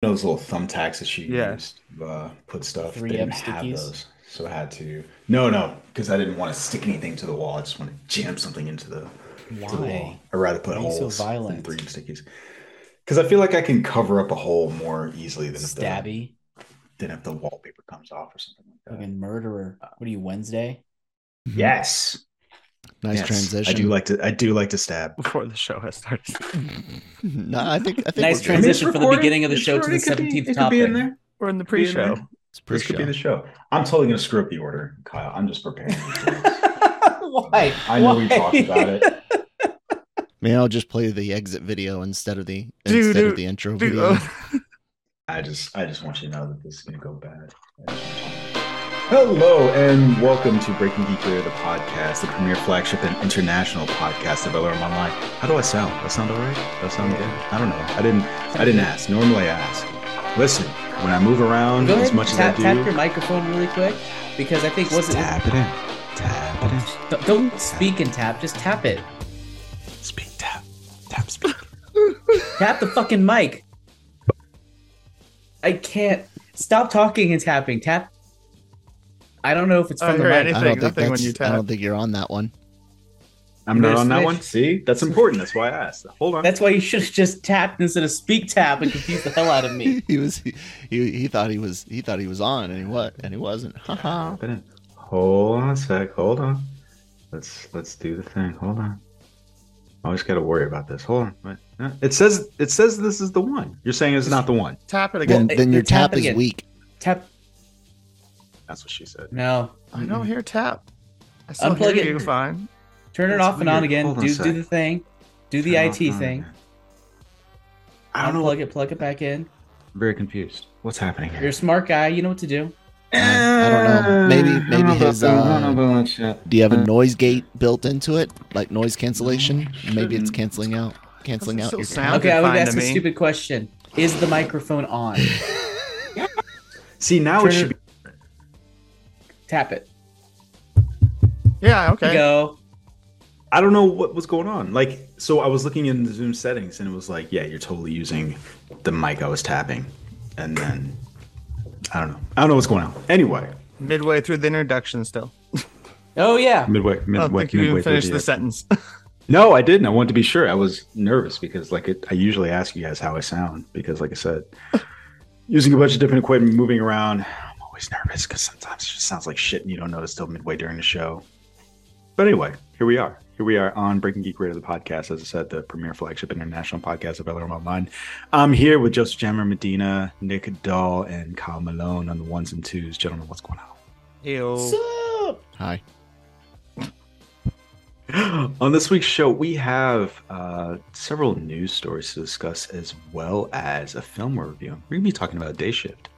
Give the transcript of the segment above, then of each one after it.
those little thumbtacks that she Yeah. used to uh, put stuff. 3M they didn't have stickies? those, so I had to. No, no, because I didn't want to stick anything to the wall. I just want to jam something into the, to the wall. Why? I'd rather put Why are you so than violent? 3M stickies. Because I feel like I can cover up a hole more easily than if the, Stabby, than if the wallpaper comes off or something like that. fucking murderer. What are you, Wednesday? Yes. Nice Yes. transition. I do like to. I do like to stab. before the show has started. no, I think I think Nice transition from the beginning of the show to the 17th topic. We're in the Could be in pre-show. This could be the show. I'm totally gonna screw up the order, Kyle. I'm just preparing. Why? I know we talked about it. Maybe I'll just play the exit video instead of the Dude, instead dude, of the intro Dude, video. oh, I just, I just want you to know that this is gonna go bad. Hello and welcome to Breaking Geek Radio, the podcast, the premier flagship and international podcast of LRM Online. How do I sound? Do I sound alright? Do I sound good? I don't know. I didn't, I didn't ask. Normally I ask. Listen, when I move around Go ahead as much tap, as I do, tap your microphone really quick because I think what's it? tap it in, tap it in. Don't- Don't speak and tap. Just tap it. Speak, tap, tap, speak. Tap the fucking mic. I can't stop talking and tapping. Tap. I don't know if it's I from the heard mic. anything. I don't think nothing when that's, you I tap. don't think you're on that one. I'm not better on that switch. one. See, that's important. That's why I asked. Hold on. That's why you should have just tapped instead of speak tap and confuse the hell out of me. he was he, he he thought he was he thought he was on and he what and he wasn't. Haha. Tap in. Hold on a sec. Hold on. Let's let's do the thing. Hold on. I always got to worry about this. Hold on. Wait. Uh, It says it says this is the one. You're saying it's not the one. tap it again. Well, then it- your it tap tap is weak. Tap. That's what she said. No. I don't hear tap. I still Unplug hear it. you fine. Turn it That's off and on weird. again. Hold on a Do sec. do the thing. Do the Turn IT off and on thing. again. I don't know. Unplug it. Plug it back in. I'm very confused. What's happening You're here? a smart guy. You know what to do. I don't uh, know. Maybe- I don't maybe know about his, that. I uh, don't know about that shit. Do you have a uh, noise gate built into it, like noise mm, cancellation? No, Maybe it's shouldn't. canceling out canceling Doesn't out your still sound Okay, I would fine ask a me. stupid question. Is the microphone on? See now Turn it should it- be. Tap it. Yeah, okay. Go. I don't know what was going on. Like, so I was looking in the Zoom settings, and it was like, yeah, you're totally using the mic I was tapping, and then I don't know. I don't know what's going on. Anyway, Midway through the introduction still. Oh yeah. midway, I don't midway, think you midway even finished the- the sentence. No, I didn't. I wanted to be sure. I was nervous because, like, it, I usually ask you guys how I sound because, like I said, using a bunch of different equipment, moving around, I'm always nervous because sometimes it just sounds like shit and you don't notice till midway during the show. But anyway, here we are. Here we are on Breaking Geek Radio, the podcast. As I said, the premier flagship international podcast of LRM Online. I'm here with Joseph Jammer, Medina, Nick Doll, and Kyle Malone on the ones and twos. Gentlemen, what's going on? Ew. Sup? Hi. On this week's show, we have uh, several news stories to discuss, as well as a film review. We're going to be talking about Day Shift.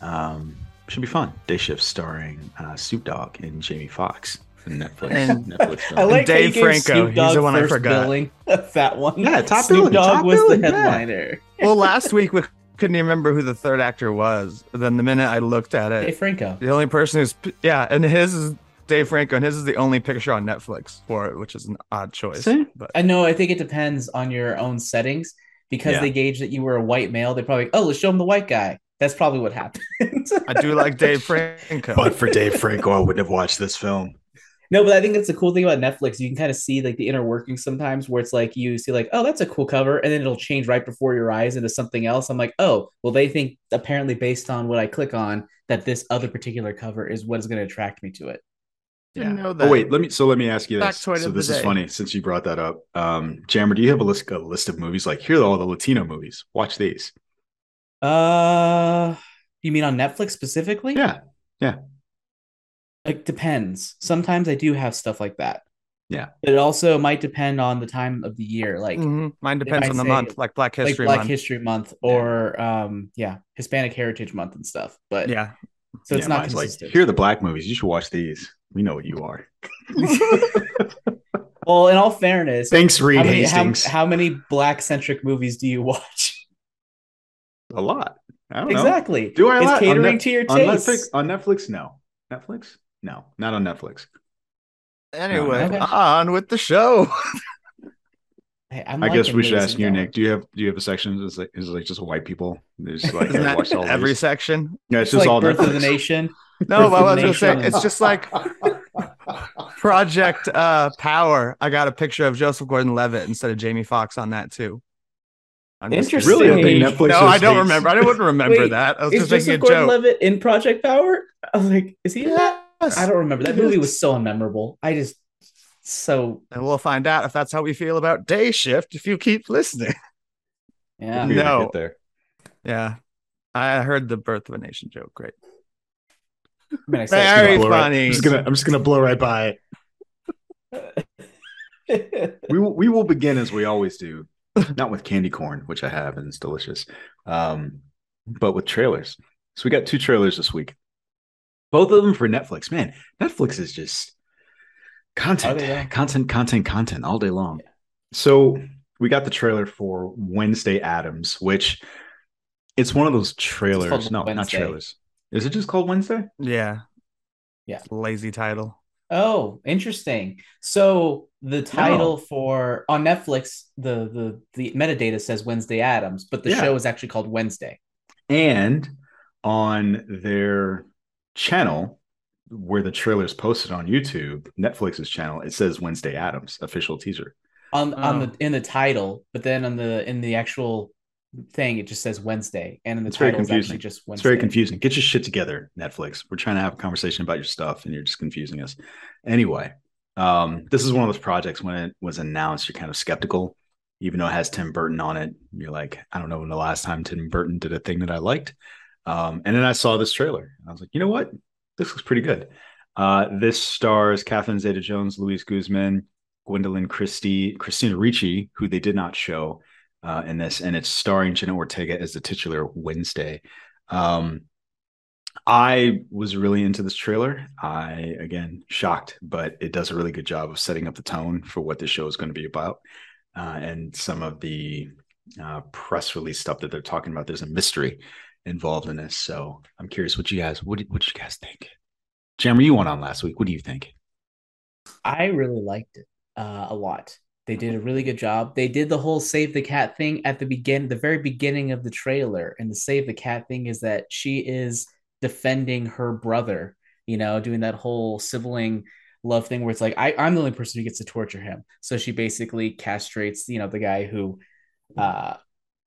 Um, should be fun. Day Shift starring uh, Snoop Dogg and Jamie Foxx. Netflix. And- Netflix film. I like Dave how you gave Franco, Snoop he's the one I first forgot. Billing. that one. Yeah, top Snoop billing, Dogg top was billing, the yeah. headliner. well, last week we couldn't even remember who the third actor was. Then the minute I looked at Hey it, Franco. the only person who's yeah, and his is Dave Franco, and his is the only picture on Netflix for it, which is an odd choice. See? But I know. I think it depends on your own settings because Yeah. they gauge that you were a white male. They're probably oh, let's show him the white guy. That's probably what happened. I do like Dave Franco. But for Dave Franco, I wouldn't have watched this film. No, but I think that's the cool thing about Netflix. You can kind of see like the inner workings sometimes where it's like you see like, oh, that's a cool cover, and then it'll change right before your eyes into something else. I'm like, oh, well, they think apparently based on what I click on that this other particular cover is what is going to attract me to it. Yeah. know that. Oh wait, let me. So let me ask you this. Factoid So this is day. funny since you brought that up. Um, Jammer, do you have a list, a list of movies like here are all the Latino movies? Watch these. Uh, you mean on Netflix specifically? Yeah, Yeah. It depends. Sometimes I do have stuff like that. Yeah. But it also might depend on the time of the year. Like Mhm. Mine depends on the say- month, like Black like History Black Month. History Month or um yeah, Hispanic Heritage Month and stuff. But yeah, so it's Yeah, not mine's like consistent. here are the black movies. You should watch these. We know what you are. well, in all fairness, Thanks, Reed how many, how, Hastings. how many black centric movies do you watch? A lot. I don't know. Exactly. Do I a It's lot? On catering Net- to your on. Netflix? On Netflix? No. Netflix? No, not on Netflix. Anyway, Okay. on with the show. Hey, I'm guess we should ask you, Nick. Do you have do you have a section? Is like is it like just white people? There's like Isn't that all every these? section? Yeah, it's It's just like all Birth of the Nation. No, but I was gonna say it's just like Project uh Power. I got a picture of Joseph Gordon-Levitt instead of Jamie Foxx on that too. I'm just kidding. Interesting. Really, I. No, just I don't hates- remember. I wouldn't remember Wait, that. I was Is just making a Joseph joke. Gordon-Levitt in Project Power? I was like, is he in that? Yes. I don't remember. That movie was so unmemorable. I just so And we'll find out if that's how we feel about day shift if you keep listening. yeah. No. get there. Yeah. I heard the birth of a nation joke. Great. I mean, I Very Blow right- funny. I'm just gonna I'm just gonna blow right by it. We will we will begin as we always do, not with candy corn, which I have and it's delicious, um, but with trailers. So we got two trailers this week, both of them for Netflix. Man, Netflix is just content, Are content, content, content all day long. So we got the trailer for Wednesday Addams, which it's one of those trailers. called No, not trailers. Is it just called Wednesday? Yeah. Yeah. Lazy title. Oh, interesting. So the title for on Netflix, the the the metadata says Wednesday Addams, but the Yeah. show is actually called Wednesday. and on their channel where the trailer is posted on YouTube, Netflix's channel, it says Wednesday Addams official teaser. On on Oh. the in the title, but then on the in the actual thing, it just says Wednesday, and in the It's very title confusing. actually just Wednesday. It's very confusing. Get your shit together, Netflix. We're trying to have a conversation about your stuff and you're just confusing us. Anyway, um, this is one of those projects when it was announced, you're kind of skeptical, even though it has Tim Burton on it. You're like, I don't know when the last time Tim Burton did a thing that I liked. Um, and then I saw this trailer. I was like, you know what? This looks pretty good. Uh, this stars Catherine Zeta Jones, Luis Guzman, Gwendoline Christie, Christina Ricci, who they did not show uh, in this, and it's starring Jenna Ortega as the titular Wednesday. Um, I was really into this trailer. I again shocked, but it does a really good job of setting up the tone for what this show is going to be about, uh, and some of the uh, press release stuff that they're talking about. There's a mystery involved in this, so I'm curious what you guys what what you guys think? Jammer, you went on last week. What do you think? I really liked it uh, a lot. They did a really good job. They did the whole save the cat thing at the begin, the very beginning of the trailer. And the save the cat thing is that she is defending her brother, you know, doing that whole sibling love thing where it's like, I, I'm the only person who gets to torture him. So she basically castrates, you know, the guy who uh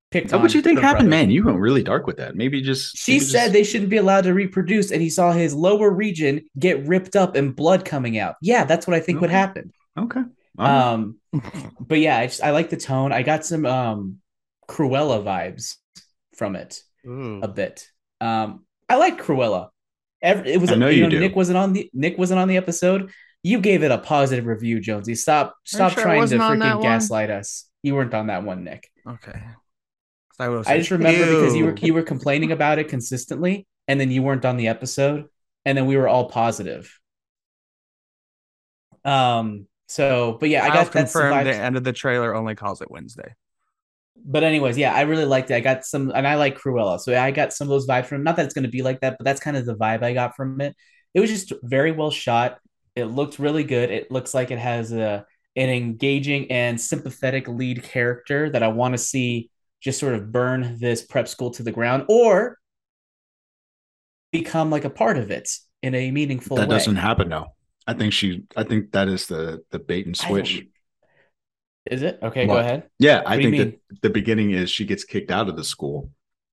picked Is that on what you think happened, brother. man? You went really dark with that. Maybe just She maybe said just- they shouldn't be allowed to reproduce, and he saw his lower region get ripped up and blood coming out. Yeah, that's what I think would happen. okay. All right. Um, but yeah, I just I like the tone. I got some um Cruella vibes from it Ooh. a bit. Um, I like Cruella. Every, it was I know you you know do. Nick wasn't on the Nick wasn't on the episode. You gave it a positive review, Jonesy. Stop stop sure trying to wasn't freaking one? gaslight us. You weren't on that one, Nick. Okay. I, would've I just remember because you were you were complaining about it consistently, and then you weren't on the episode, and then we were all positive. Um. So, but yeah, I I've got that. confirmed the end of the trailer only calls it Wednesday. But anyways, yeah, I really liked it. I got some, and I like Cruella, so I got some of those vibes from. Not that it's going to be like that, but that's kind of the vibe I got from it. It was just very well shot. It looked really good. It looks like it has a an engaging and sympathetic lead character that I want to see just sort of burn this prep school to the ground or become like a part of it in a meaningful way. that way. doesn't happen now. I think she. I think that is the the bait and switch. Is it okay? Go ahead. Yeah, I think that the beginning is she gets kicked out of the school,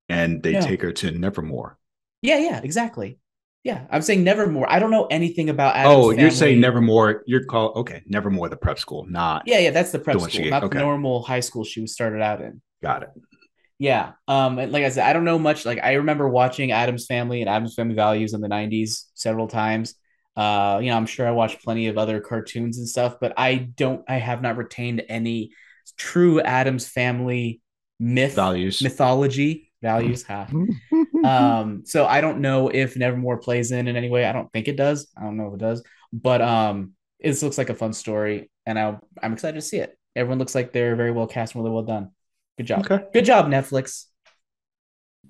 and they Yeah. take her to Nevermore. Yeah, yeah, exactly. Yeah, I'm saying Nevermore. I don't know anything about. Addams oh, you're saying. Nevermore? You're called okay, Nevermore, the prep school, not Yeah, yeah, that's the prep The school, not okay. the normal high school she was started out in. got it. Yeah, um, and like I said, I don't know much. Like I remember watching Addams Family and Addams Family Values in the '90s several times. Uh, you know, I'm sure I watched plenty of other cartoons and stuff, but I don't. I have not retained any true Addams Family myth Values. mythology values. Ha. um so i don't know if nevermore plays in in any way i don't think it does i don't know if it does but um it looks like a fun story and I, i'm excited to see it everyone looks like they're very well cast and really well done good job Okay. good job netflix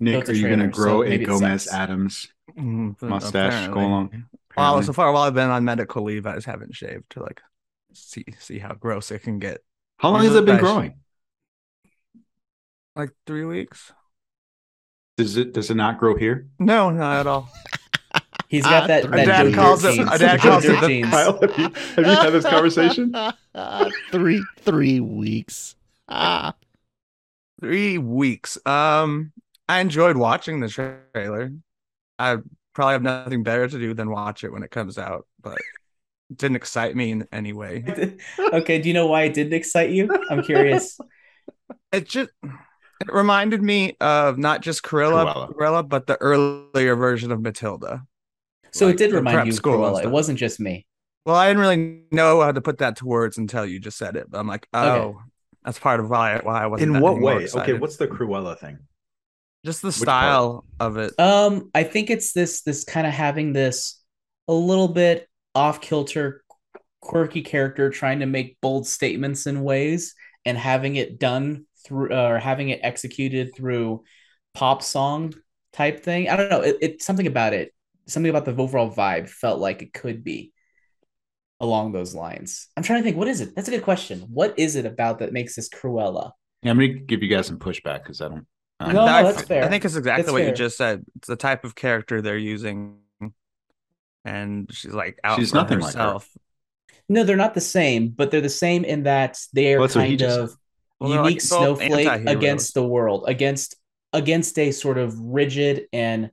Nick, it's a are you going to trailer, so grow a Gomez sucks. Addams Mhm, mustache? apparently- Go along. Well, apparently. so far while I've been on medical leave, I just haven't shaved to like see see how gross it can get. How long has it been growing? Like three weeks? Does it does it not grow here? No, not at all. He's got Ah, that. three that dad calls it- jeans. my dad calls it the. Kyle, have you, have you had this conversation? three three weeks. Ah, Three weeks. Um, I enjoyed watching the trailer. I probably have nothing better to do than watch it when it comes out, but it didn't excite me in any way. okay, do you know why it didn't excite you? I'm curious. It just it reminded me of not just Cruella, Cruella. Cruella, but the earlier version of Matilda. So Like it did remind prep you of school Cruella. It wasn't just me. Well, I didn't really know how to put that to words until you just said it. But I'm like, oh, Okay. that's part of why why I wasn't. In that what way? Okay, what's the Cruella thing? Just the style of it? Um, I think it's this this kind of having this a little bit off kilter, quirky character trying to make bold statements in ways and having it done through uh, or having it executed through pop song type thing. I don't know. It, it something about it, something about the overall vibe felt like it could be along those lines. I'm trying to think. What is it? That's a good question. What is it about that makes this Cruella? Yeah, I'm gonna give you guys some pushback because I don't. I No, I, that's fair. I think it's exactly That's what fair. you just said. It's the type of character they're using, and she's like out She's for nothing like her. herself. No, they're not the same, but they're the same in that they are Well, that's what he kind of Well, they're like unique snowflake anti-heroes. against the world, against against a sort of rigid and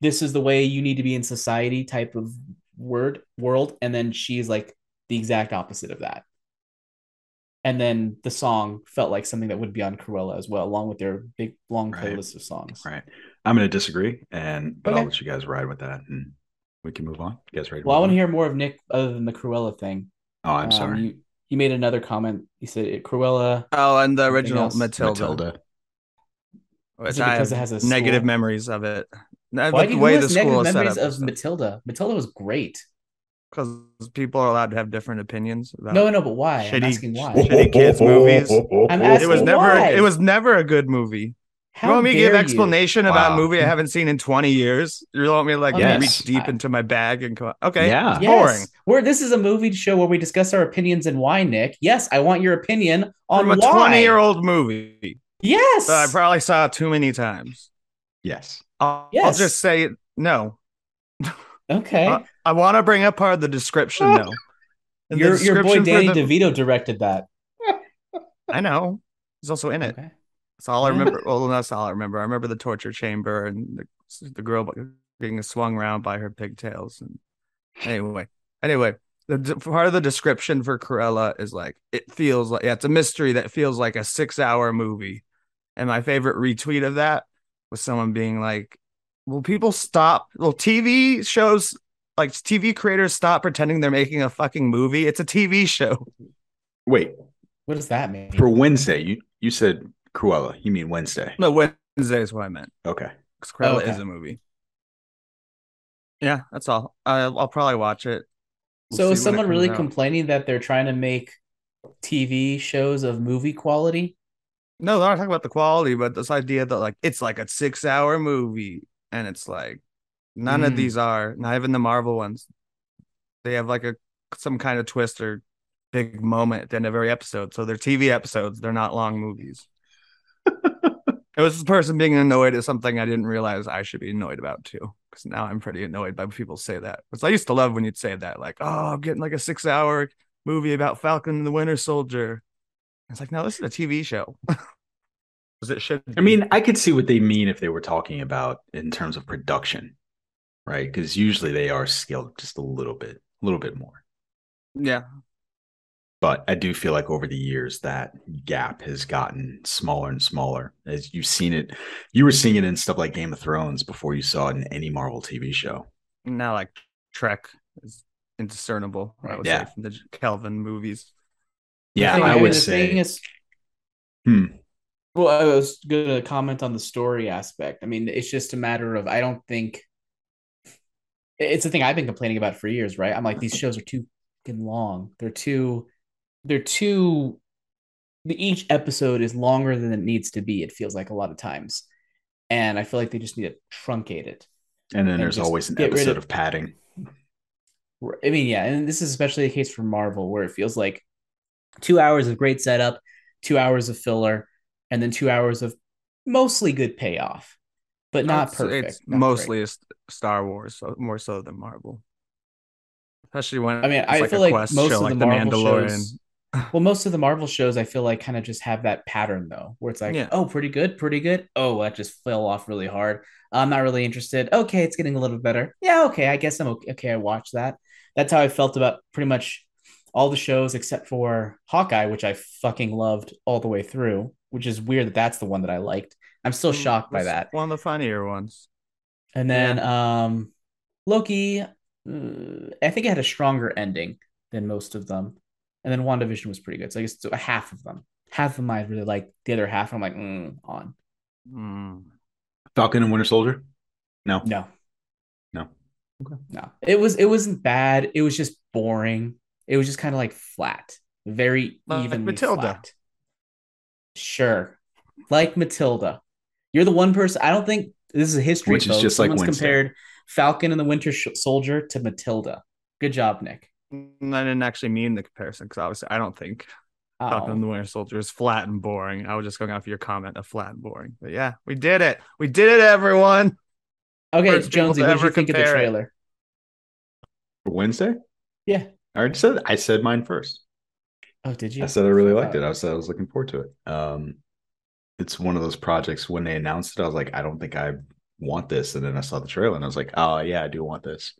this is the way you need to be in society type of word world, and then she's like the exact opposite of that. And then the song felt like something that would be on Cruella as well, along with their big long Right. playlist of songs. Right. I'm gonna disagree, and but Okay. I'll let you guys ride with that, and we can move on. You guys ready? Well, I want to hear more of Nick other than the Cruella thing. Oh, I'm Um, sorry. You, you made another comment. You said it, Cruella. Oh, and the original? Matilda, Matilda. which Is it I because have it has a negative school? memories of it. Why do the you way have the school negative memories of Matilda? Matilda was great. Because people are allowed to have different opinions. About No, no, but why? I'm Shitty- asking why. shitty kids movies. I'm asking it was never. why? It was never a good movie. How you want me to dare give you? explanation about Wow. a movie I haven't seen in 20 years? You want me to like Yes. reach deep I- into my bag and go, okay, Yeah. Yes. boring. Where this is a movie show where we discuss our opinions and why, Nick. Yes, I want your opinion on From a 20 year old movie Yes. that I probably saw it too many times. Yes. I'll, I'll just say no. okay. Uh, I want to bring up part of the description though. The your your boy Danny the- DeVito directed that. I know. He's also in it. Okay. That's all I remember. Well, that's all I remember. I remember the torture chamber and the, the girl being swung around by her pigtails. And anyway, anyway, the part of the description for Cruella is like it feels like yeah, it's a mystery that feels like a six-hour movie. And my favorite retweet of that was someone being like, "Will people stop? Will TV shows like TV creators stop pretending they're making a fucking movie? It's a TV show." Wait. What does that mean? For Wednesday, you you said Cruella. You mean Wednesday? No, Wednesday is what I meant. Okay. Because Cruella Okay. is a movie. Yeah, that's all. I'll, I'll probably watch it. We'll so is someone really out. complaining that they're trying to make TV shows of movie quality? No, they're not talking about the quality, but this idea that like it's like a six-hour movie, and it's like none of Mm. these are. Not even the Marvel ones. They have like a some kind of twist or big moment at the end of every episode. So they're TV episodes. They're not long movies. it was this person being annoyed at something I didn't realize I should be annoyed about too. Because now I'm pretty annoyed by people say that. Because I used to love when you'd say that, like, "Oh, I'm getting like a six-hour movie about Falcon and the Winter Soldier." It's like, no, this is a TV show. Because it should. I mean, I could see what they mean if they were talking about in terms of production, right? Because usually they are scaled just a little bit, a little bit more. yeah, But I do feel like over the years that gap has gotten smaller and smaller. As you've seen it, you were seeing it in stuff like Game of Thrones before you saw it in any Marvel TV show. now like Trek is indiscernible. I would Yeah. say from the Kelvin movies. Yeah, The thing- I mean, would the say. is, Hmm. well, I was going to comment on the story aspect. I mean, it's just a matter of I don't think it's the thing I've been complaining about for years, right? I'm like these shows are too fucking long. They're too, they're too. The each episode is longer than it needs to be. It feels like a lot of times, and I feel like they just need to truncate it. and then and there's always an episode of- of padding. I mean, yeah, and this is especially the case for Marvel, where it feels like two hours of great setup, two hours of filler, and then two hours of mostly good payoff, but not It's- perfect. It's not mostly great. a Star Wars, so more so than Marvel. Especially when I mean, I like feel like most show, of like the the Marvel Mandalorian. shows. Well, most of the Marvel shows, I feel like, kind of just have that pattern though, where it's like, Yeah. oh, pretty good, pretty good. Oh, that just fell off really hard. I'm not really interested. Okay, it's getting a little better. Yeah, okay, I guess I'm okay. Okay, I watched that. That's how I felt about pretty much all the shows except for Hawkeye, which I fucking loved all the way through. Which is weird that that's the one that I liked. I'm still Mm, shocked by that. One of the funnier ones. And then um Loki, uh, I think it had a stronger ending than most of them. And then WandaVision was pretty good. So I guess it's a half of them. Half of them I really like. The other half I'm like, mm, on. Mm. Falcon and Winter Soldier. No, No. no. No. It was it wasn't bad. It was just boring. It was just kind of like flat. Very even. Like evenly Matilda. flat. Sure. Like Matilda. You're the one person I don't think this is history Which is folks. just like Someone's Wednesday. compared Falcon and the Winter Soldier to Matilda. Good job, Nick. Mm, I didn't actually mean the comparison because obviously I don't think Falcon and Oh. the Winter Soldier is flat and boring. I was just going off your comment of flat and boring. But yeah, we did it. We did it, everyone. Okay, First Jonesy, what did you ever think of the compare it. trailer? For Wednesday? Yeah. I already said I said mine first. Oh, did you? I said I really liked thought- it. I said I was looking forward to it. Um, it's one of those projects when they announced it, I was like, I don't think I want this. And then I saw the trailer and I was like, oh yeah, I do want this.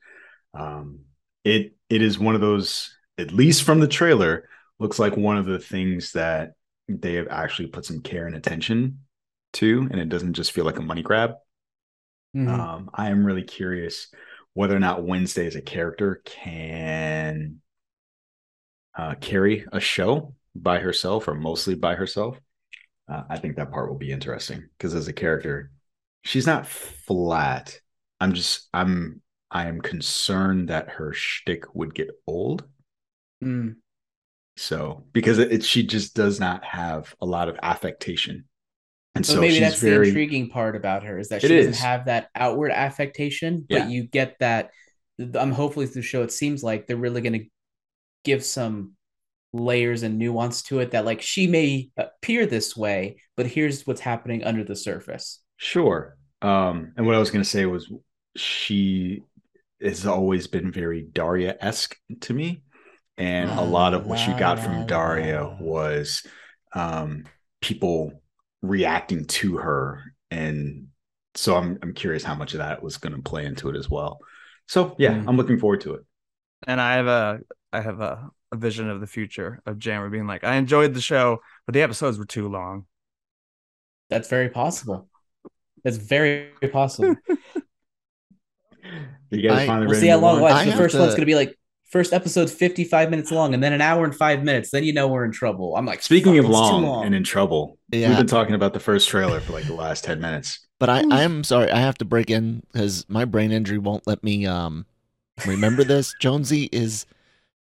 Um, it it is one of those, at least from the trailer, looks like one of the things that they have actually put some care and attention to, and it doesn't just feel like a money grab. Mhm. Um, I am really curious whether or not Wednesday as a character can uh, carry a show by herself or mostly by herself. Uh, I think that part will be interesting because as a character, she's not flat. I'm just I'm I am concerned that her shtick would get old. Mm. So because it, it she just does not have a lot of affectation, and So, so maybe that's very the intriguing part about her is that she doesn't is. have that outward affectation, but you get that. I'm hopefully through the show. It seems like they're really going to give some layers and nuance to it. That like she may appear this way, but here's what's happening under the surface. Sure. Um, and what I was going to say was she has always been very Daria esque to me. And a lot of what you got from Daria was um, people reacting to her. And so I'm, I'm curious how much of that was going to play into it as well. So yeah, Mm. I'm looking forward to it. And I have a I have a, a vision of the future of Jammer being like, I enjoyed the show, but the episodes were too long. That's very possible. That's very possible. You guys I- finally We'll see to how long. on? Watch the have first one's going to be like first episode's 55 minutes long, and then an hour and five minutes. Then you know we're in trouble. I'm like, Speaking of it's too long, and in trouble, yeah. we've been talking about the first trailer for like the last 10 minutes. but I I am sorry. I have to break in because my brain injury won't let me um remember this. Jonesy is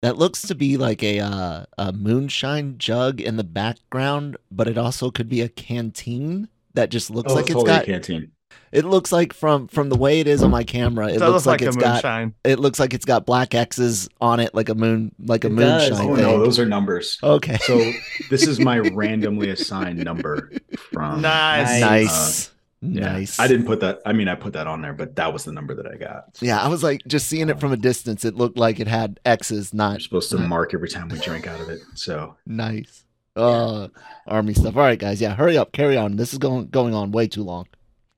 that looks to be like a uh, a moonshine jug in the background, but it also could be a canteen that just looks Oh, like it's totally a got. canteen. It looks like from from the way it is on my camera. It It looks looks like, like, it's a got it looks like it's got black X's on it, like a moon, like a It does. moonshine Oh thing. no, those are numbers. okay, So this is my randomly assigned number from Nice. nice, Yeah. Nice. I didn't put that. I mean, I put that on there, but that was the number that I got. Yeah, I was like just seeing it from a distance. It looked like it had X's, You're not supposed to mark every time we drink out of it. So nice. Uh, army stuff. All right, guys. Yeah, hurry up, carry on. This is going going on way too long.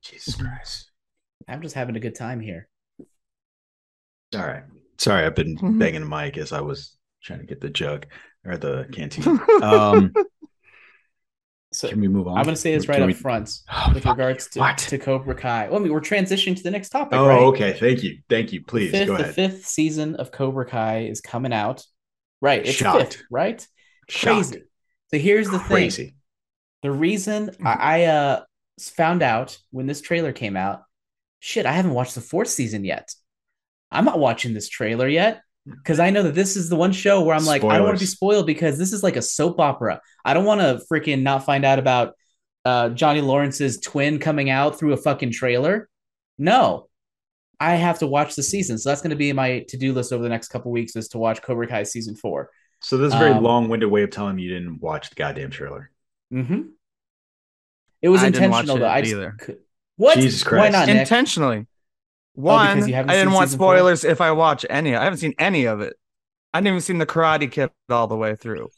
Jesus Christ. I'm just having a good time here. All right. Sorry, I've been Mhm. banging the mic as I was trying to get the jug or the canteen. Um, So can we move on? I'm going to say this right Can up we- front Oh, with regards to, What? to Cobra Kai. Well, I mean, we're transitioning to the next topic, Oh, right? okay. Thank you. Thank you. Please fifth, go the ahead. fifth season of Cobra Kai is coming out. Right. It's Shocked. fifth, right? Shocked. Crazy. So here's the thing. Crazy. The reason I, I uh found out when this trailer came out, shit, I haven't watched the fourth season yet. I'm not watching this trailer yet because I know that this is the one show where I'm like, I don't want to be spoiled because this is like a soap opera. I don't want to freaking not find out about uh, Johnny Lawrence's twin coming out through a fucking trailer. No, I have to watch the season. So that's going to be my to do list over the next couple weeks is to watch Cobra Kai season four. So this is a very Um, long-winded way of telling me you didn't watch the goddamn trailer. Mm-hmm. It was I didn't watch intentional though. it I just either. could- what? Jesus Christ. Why not, Nick? Intentionally. Oh, One, because you I didn't want season four? spoilers if I watch any. I haven't seen any of it. I didn't even seen the Karate Kid all the way through.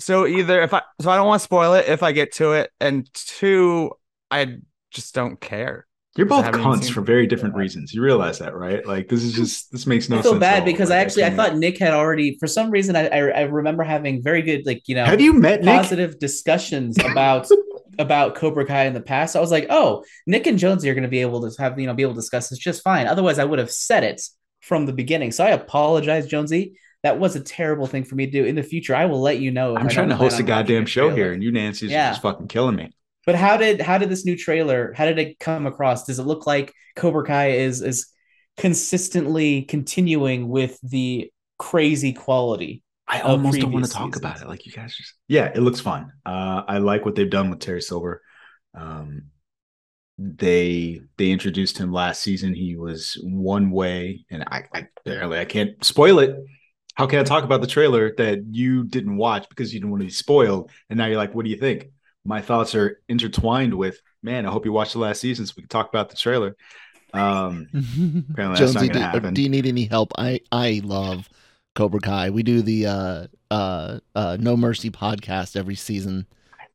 So either if I so I don't want to spoil it if I get to it, and two, I just don't care. You're both haven't cunts for very different reasons. You realize that, right? Like this is just this makes no I feel sense. bad at all. because I actually I can't- thought Nick had already for some reason I, I I remember having very good like you know Have you met Nick? positive discussions about about Cobra Kai in the past. I was like, oh, Nick and Jonesy are going to be able to have you know be able to discuss this just fine. Otherwise, I would have said it from the beginning. So I apologize, Jonesy. That was a terrible thing for me to do. In the future, I will let you know. if I'm I trying to host a goddamn show here, and you Nancy's Yeah. just fucking killing me. But how did how did this new trailer? How did it come across? Does it look like Cobra Kai is is consistently continuing with the crazy quality? I almost don't want to talk about it. Like you guys just yeah, it looks fun. Uh, I like what they've done with Terry Silver. Um, they they introduced him last season. He was one way, and I, I barely I can't spoil it. How can I talk about the trailer that you didn't watch because you didn't want to be spoiled? And now you're like, what do you think? My thoughts are intertwined with man. I hope you watched the last season so we can talk about the trailer. Um, Apparently that's not Jonesy, gonna do, happen. do you need any help? I I love Cobra Kai. We do the uh uh uh No Mercy podcast every season.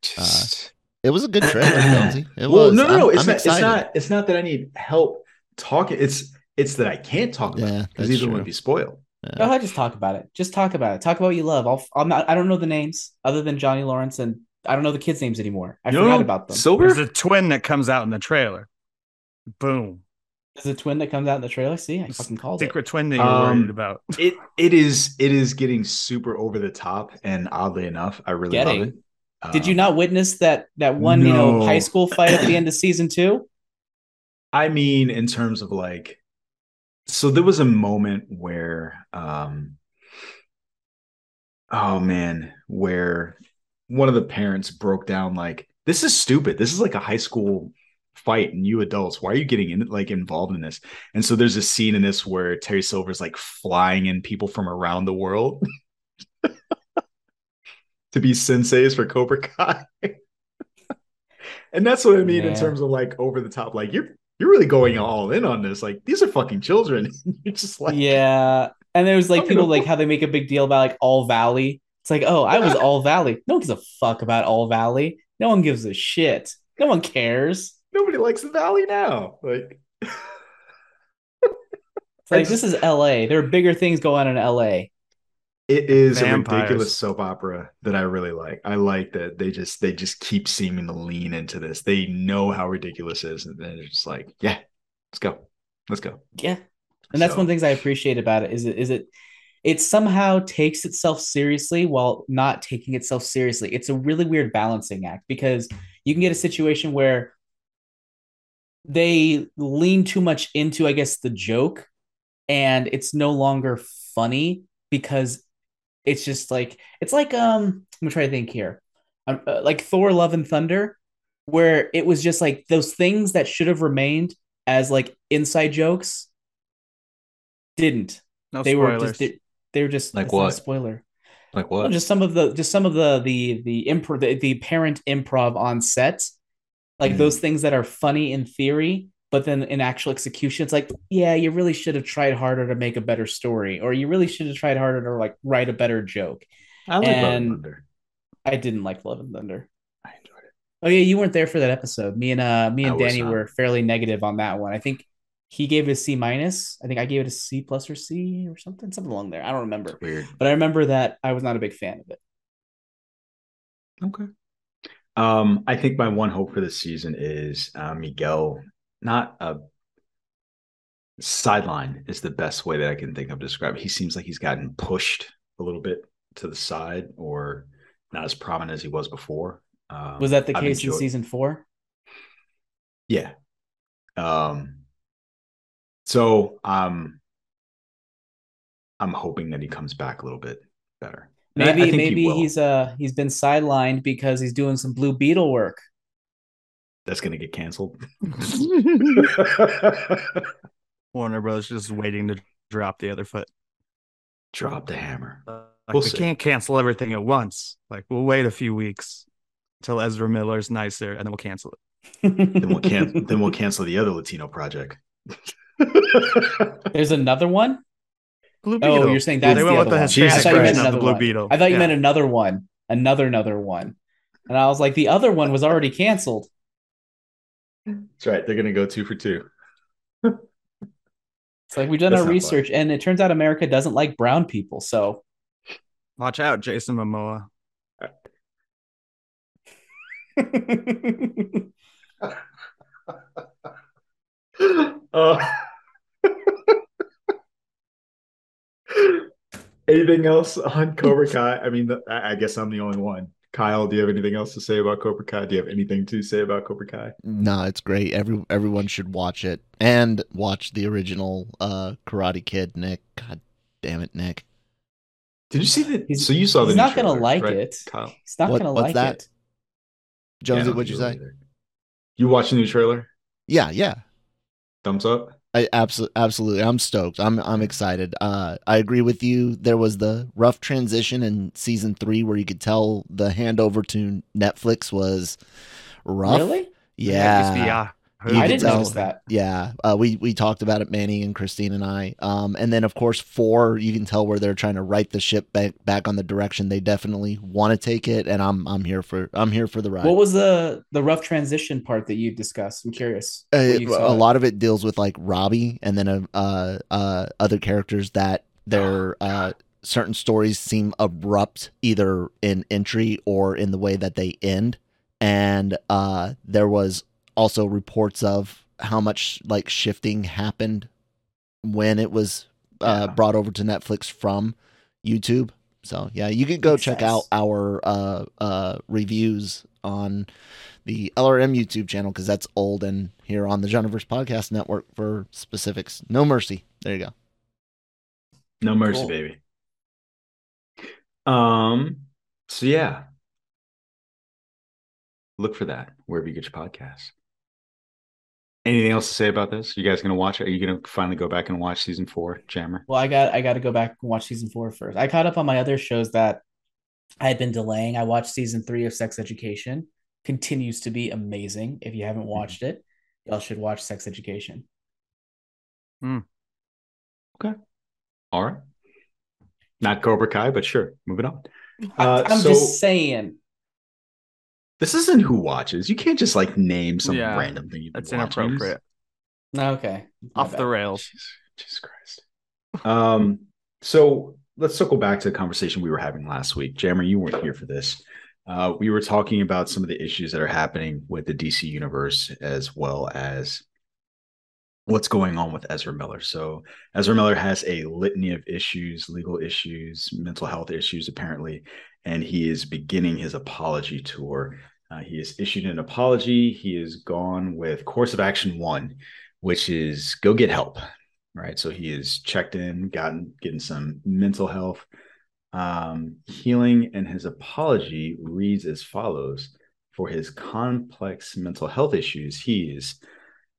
just It was a good trailer, Jonesy. It well, was. no, no, no. It's I'm not. It's not. It's not that I need help talking. It's it's that I can't talk about Yeah, it because that's either one would be spoiled. Go I just talk about it. Just talk about it. Talk about what you love. I'll, I'm not. I don't know the names other than Johnny Lawrence, and I don't know the kids' names anymore. I You forgot know, about them. Silver. There's a twin that comes out in the trailer. Boom. There's a twin that comes out in the trailer. See, I fucking called it. Secret twin that you're Um, worried about. it it is it is getting super over the top, and oddly enough, I really Getting. love it. Did you Um, not witness that that one you know high school fight at the end of season two? I mean, in terms of like, so there was a moment where, um, oh man, where one of the parents broke down like, "This is stupid. This is like a high school fight, and you adults, why are you getting in like involved in this?" And so there's a scene in this where Terry Silver's like flying in people from around the world to be senseis for Cobra Kai. and that's what I mean in terms of like over the top. Like you're you're really going all in on this. Like these are fucking children. you're just like yeah, and there was like people like how they make a big deal about like All Valley. It's like, oh, I was All Valley. No one gives a fuck about All Valley. No one gives a shit. No one cares. Nobody likes the valley now. Like It's like this is L.A. There are bigger things going on in L.A. it is a ridiculous soap opera that I really like. I like that they just they just keep seeming to lean into this. They know how ridiculous it is, and then they're just like, yeah, let's go, let's go. Yeah, and that's So- one of the things I appreciate about it. Is it is it it somehow takes itself seriously while not taking itself seriously. It's a really weird balancing act because you can get a situation where they lean too much into, I guess, the joke, and it's no longer funny because it's just like it's like um. I'm gonna try to think here, um, uh, like Thor: Love and Thunder, where it was just like those things that should have remained as like inside jokes didn't. No they were spoilers. just they, they were just Like that's not a what? spoiler. Like Well, what? just some of the just some of the the the improv the, the parent improv on set, like Mm. those things that are funny in theory, but then in actual execution, it's like, yeah, you really should have tried harder to make a better story, or you really should have tried harder to like write a better joke. I like Love and and- Thunder. I didn't like Love and Thunder. I enjoyed it. Oh yeah, you weren't there for that episode. Me and uh me and was Danny were fairly negative on that one. I think he gave it a C minus. I think I gave it a C plus or C or something, something along there. I don't remember. It's weird. But I remember that I was not a big fan of it. Okay. Um, I think my one hope for this season is uh, Miguel, not a sideline is the best way that I can think of to describe. He seems like he's gotten pushed a little bit to the side or not as prominent as he was before. Um, Was that the I've case in season four? Yeah. Um, so um, I'm hoping that he comes back a little bit better. And I- I Maybe he maybe will. he's uh he's been sidelined because he's doing some Blue Beetle work. that's gonna get canceled. Warner Brothers just waiting to drop the other foot. Drop the hammer. Like, We'll we see. can't cancel everything at once. Like we'll wait a few weeks until Ezra Miller's nicer, and then we'll cancel it. then we'll can then we'll cancel the other Latino project. There's another one. Blue Oh, Beetle. you're saying that's they the with other the one. I Hispanic thought you meant version of the another Blue one. Beetle. I thought you Yeah. meant another one, another another one, and I was like, the other one was already canceled. That's right. They're gonna go two for two. It's like we've done That's our not research, and it turns out America doesn't like brown people. So Watch out, Jason Momoa. Uh, anything else on Cobra Kai? I mean, I I guess I'm the only one. Kyle, do you have anything else to say about Cobra Kai? Do you have anything to say about Cobra Kai? No, it's great. Every everyone should watch it and watch the original uh Karate Kid. Nick, God damn it, Nick. Did you see that? So you saw the he's new not gonna trailer, like right, it. Kyle. he's not What- gonna what's like that? it. Yeah, I Jonesy, don't what'd you say? either. You watch the new trailer? Yeah, yeah. Thumbs up. I absolutely, absolutely. I'm stoked. I'm, I'm excited. Uh, I agree with you. There was the rough transition in season three where you could tell the handover to Netflix was rough. Really? Yeah. yeah. You I can didn't tell. notice that. Yeah, uh, we we talked about it, Manny and Christine and I. Um, and then of course four, you can tell where they're trying to right the ship back back on the direction they definitely want to take it, and I'm I'm here for I'm here for the ride. What was the the rough transition part that you discussed? I'm curious. Uh, when you saw a it. lot of it deals with like Robbie and then uh, uh, uh other characters that their uh certain stories seem abrupt either in entry or in the way that they end and uh there was also reports of how much like shifting happened when it was uh Yeah. brought over to Netflix from YouTube so yeah you can go Makes check sense. out our uh uh reviews on the LRM YouTube channel because that's old and here on the Genreverse Podcast Network for specifics. No mercy. There you go. No mercy, Cool. baby. Um. So yeah, look for that wherever you get your podcasts. Anything else to say about this? You guys gonna watch it? Are you gonna finally go back and watch season four, Jammer? Well, I got I got to go back and watch season four first. I caught up on my other shows that I had been delaying. I watched season three of Sex Education. Continues to be amazing. If you haven't watched it, y'all should watch Sex Education. Mm. Okay. All right. Not Cobra Kai, but sure. Moving on. Uh, I'm so- just saying. This isn't who watches. You can't just like name some Yeah, random thing. That's watching. inappropriate. Okay. My Off the rails. Jesus, Jesus Christ. Um, so let's circle back to the conversation we were having last week. Jammer, you weren't here for this. Uh, we were talking about some of the issues that are happening with the DC universe as well as what's going on with Ezra Miller. So Ezra Miller has a litany of issues, legal issues, mental health issues, apparently, and he is beginning his apology tour. Uh, he has issued an apology. He has gone with course of action one, which is go get help. Right. So he is checked in, gotten getting some mental health um, healing, and his apology reads as follows: For his complex mental health issues, he is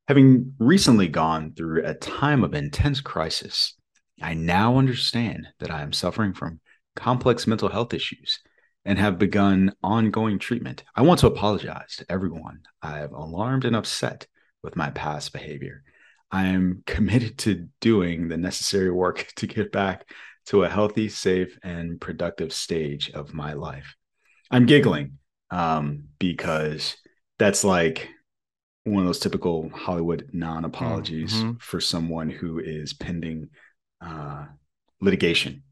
having recently gone through a time of intense crisis. I now understand that I am suffering from complex mental health issues and have begun ongoing treatment. I want to apologize to everyone I have alarmed and upset with my past behavior. I am committed to doing the necessary work to get back to a healthy, safe, and productive stage of my life. I'm giggling um, because that's like one of those typical Hollywood non apologies Mhm. for someone who is pending uh, litigation,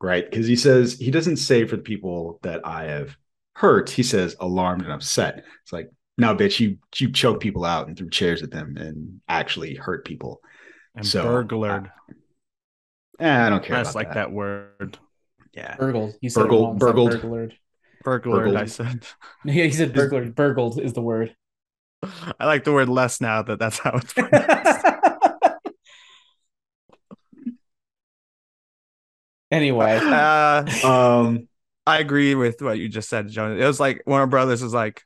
right? Because he says he doesn't say for the people that I have hurt, he says alarmed and upset. It's like, no, bitch, you you choke people out and threw chairs at them and actually hurt people. And So, burglared. Eh, I don't care. That's about like that. that. word. Yeah. Burgled. You said Burgled- it wrong. It's not burgled. burglared. Burglared, Burgled. I said. Yeah, he said burgled. Burgled is the word. I like the word less now that that's how it's anyway, uh, Um. I agree with what you just said, Jonas. It was like Warner Brothers was like,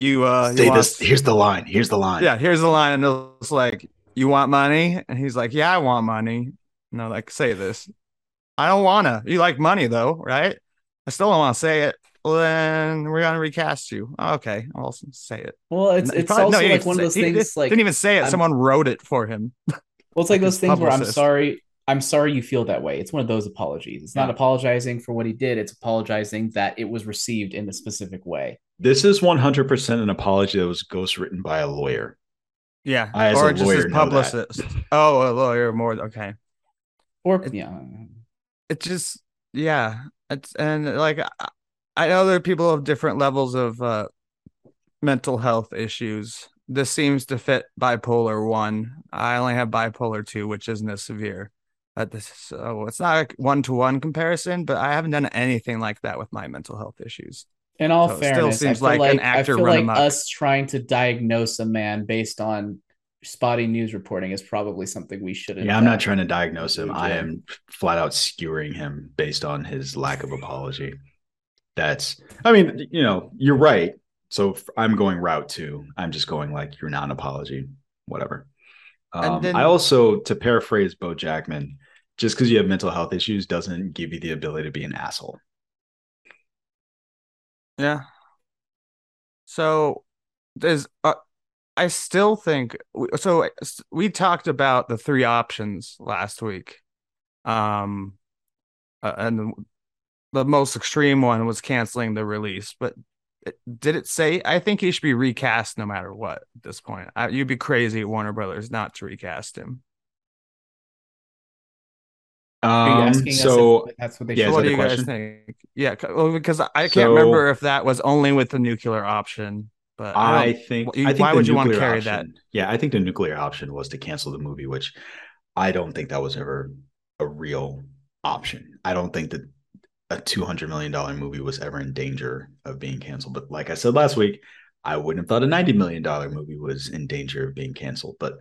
you uh, you say want- Here's the line. Here's the line. yeah, here's the line, and it was like, you want money, and he's like, yeah, I want money. No, like say this. I don't wanna. You like money though, right? I still don't want to say it. Well, then we're gonna recast you. Okay, I'll say it. Well, it's it's probably- also no, like didn't one of those he things didn't- like didn't even say it. I'm- Someone wrote it for him. well, it's like like those things where I'm sorry. I'm sorry you feel that way. It's one of those apologies. It's not apologizing for what he did. It's apologizing that it was received in a specific way. This is 100% an apology that was ghostwritten by a lawyer. Yeah, I, as or a just lawyer, his publicist. Oh, a lawyer more. Okay, Or It- yeah, it just yeah. It's and like I, I know there are people of different levels of uh, mental health issues. This seems to fit bipolar one. I only have bipolar two, which isn't as severe. But this so it's not a one to one comparison, but I haven't done anything like that with my mental health issues. in all So it still fairness, I seems feel like like, an actor I feel run like amok. us trying to diagnose a man based on spotty news reporting is probably something we shouldn't. Yeah, I'm uh, not trying to diagnose him. I am flat out skewering him based on his lack of apology. That's, I mean, you know, you're right. So I'm going route two. I'm just going like you're not an apology, whatever. Um, then- I also, to paraphrase Bo Jackman, just because you have mental health issues doesn't give you the ability to be an asshole. Yeah. So there's uh, I still think so we talked about the three options last week. Um uh, and the most extreme one was canceling the release, but did it say I think he should be recast no matter what at this point. I, you'd be crazy Warner Brothers not to recast him. Are you Um, asking so that's what they yeah, should what do a you guys think? Yeah, c- well, because I can't So- remember if that was only with the nuclear option, but I, I think, you- I think why would you want to nuclear carry that? Yeah, I think the nuclear option was to cancel the movie, which I don't think that was ever a real option. I don't think that a two hundred million dollar movie was ever in danger of being canceled. But like I said last week, I wouldn't have thought a ninety million dollar movie was in danger of being canceled. But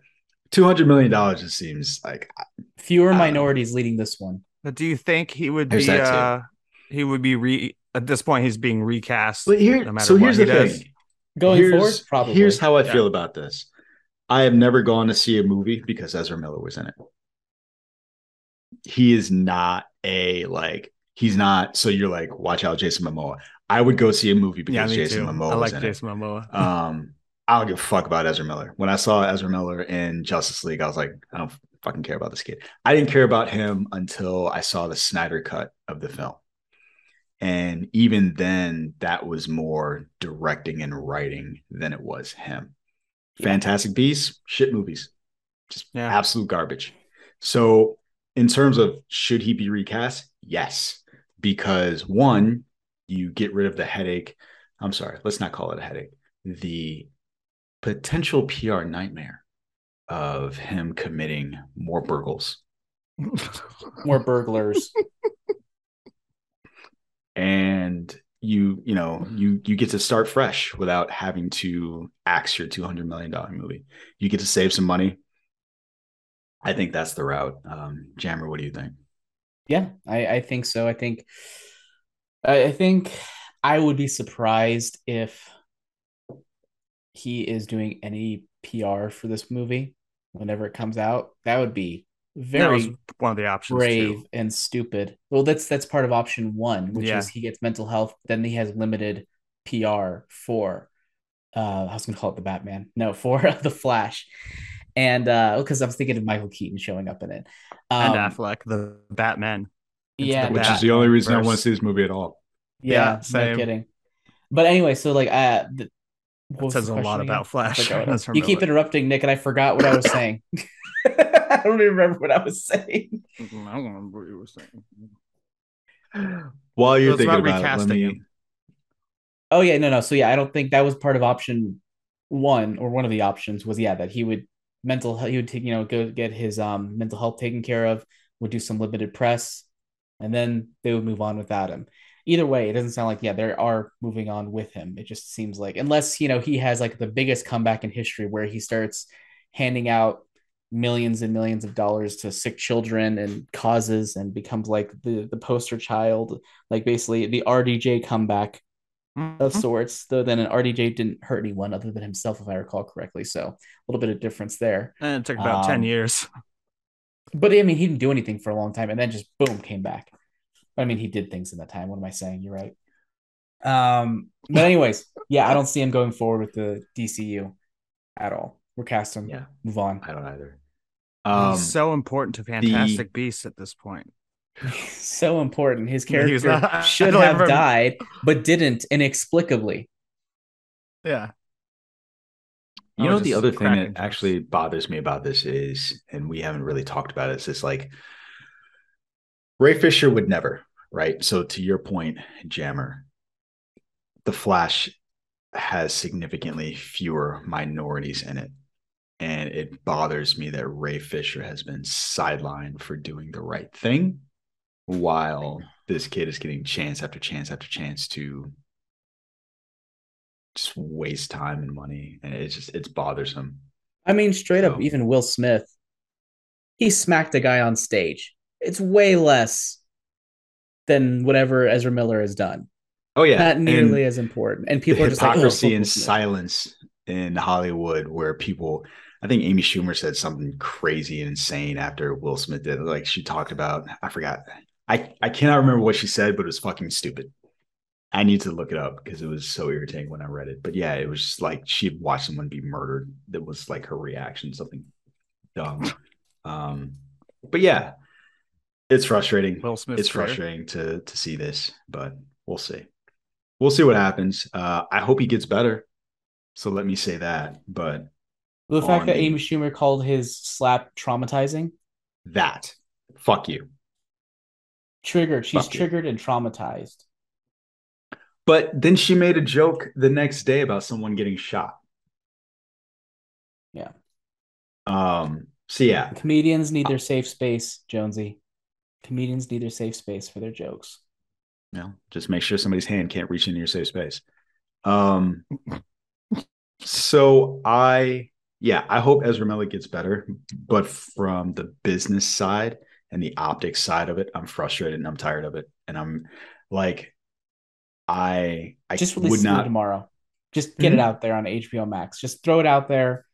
two hundred million dollars just seems like fewer I know. minorities leading this one. But do you think he would There's be uh he would be re at this point he's being recast But here, no matter so what here's he the does? thing. Going here's, forward, probably. Here's how I Yeah. feel about this. I have never gone to see a movie because Ezra Miller was in it. He is not a like he's not so you're like watch out Jason Momoa. I would go see a movie because Yeah, Jason too. Momoa I was like in Jason Momoa. Um I don't give a fuck about Ezra Miller. When I saw Ezra Miller in Justice League, I was like, I don't fucking care about this kid. I didn't care about him until I saw the Snyder cut of the film. And even then, that was more directing and writing than it was him. Fantastic Beasts, shit movies, just Yeah. absolute garbage. So, in terms of should he be recast? Yes, because one, you get rid of the headache. I'm sorry, let's not call it a headache. The potential PR nightmare of him committing more burgles. More burglars. and you you know you you get to start fresh without having to axe your 200 million dollar movie. You get to save some money. I think that's the route. Um jammer what do you think? Yeah, I, I think so. I think I, I think I would be surprised if he is doing any PR for this movie whenever it comes out. That would be that was very one of the options brave too. and stupid. Well, that's that's part of option one, which Yeah. is he gets mental health, then he has limited PR for uh I was gonna call it the Batman. No, for the Flash. And uh because I was thinking of Michael Keaton showing up in it. and Um, Affleck, the Batman. It's yeah, the which Bat- is the only reason i want to see this movie at all Yeah, Yeah, no same. kidding. But anyway, so like uh the, what That says a lot again? about Flash. I forgot what I- Ezra you keep interrupting, Nick, and I forgot what I was saying. I don't even remember what I was saying. I don't remember what you were saying. while you're So thinking about about, it let recasting me. Oh yeah, no, no. So yeah, I don't think that was part of option one or one of the options was yeah that he would mental he would take you know go get his um mental health taken care of, would do some limited press, and then they would move on without him. Either way, it doesn't sound like yeah they are moving on with him. It just seems like unless you know he has like the biggest comeback in history where he starts handing out millions and millions of dollars to sick children and causes and becomes like the the poster child like basically the RDJ comeback of Mhm. sorts, though then an RDJ didn't hurt anyone other than himself, if I recall correctly. So a little bit of difference there. And it took about ten Um, years. But I mean, he didn't do anything for a long time, and then just boom came back. I mean, he did things in that time. What am I saying? You're right. Um, but anyways, yeah, I don't see him going forward with the DCU at all. We're casting. Yeah. Move on. I don't either. Um, He's so important to Fantastic Beasts at this point. so important. His character not- should have ever- died, but didn't inexplicably. Yeah. You know, the other thing that jokes. actually bothers me about this is, and we haven't really talked about it, is just like Ray Fisher would never, right? So to your point, Jammer, the Flash has significantly fewer minorities in it. And it bothers me that Ray Fisher has been sidelined for doing the right thing while this kid is getting chance after chance after chance to just waste time and money. And it's just, it's bothersome. I mean, straight up, even Will Smith, he smacked a guy on stage. It's way less than whatever Ezra Miller has done. Oh, yeah. Not nearly And as important. And people are just like, oh, hypocrisy and silence in Hollywood where people I think Amy Schumer said something crazy and insane after Will Smith did. Like she talked about, I forgot. I, I cannot remember what she said, but it was fucking stupid. I need to look it up because it was so irritating when I read it. But yeah, it was just like she'd watched someone be murdered. That was like her reaction, something dumb. Um, but yeah, it's frustrating Will Smith's it's career. frustrating to to see this, but we'll see. We'll see what happens. Uh, I hope he gets better. So let me say that. But The fact that the- Amy Schumer called his slap traumatizing, that, fuck you. triggered. She's Fuck you. triggered and traumatized. But then she made a joke the next day about someone getting shot. Yeah. Um. So yeah, Comedians need their safe space, Jonesy. Comedians need their safe space for their jokes. know, just make sure somebody's hand can't reach into your safe space. Um. So I, yeah, I hope Ezra Miller gets better, but from the business side and the optics side of it, I'm frustrated and I'm tired of it, and I'm like, I, I Just would not. tomorrow. Just get it Mhm. out there on HBO Max. Just throw it out there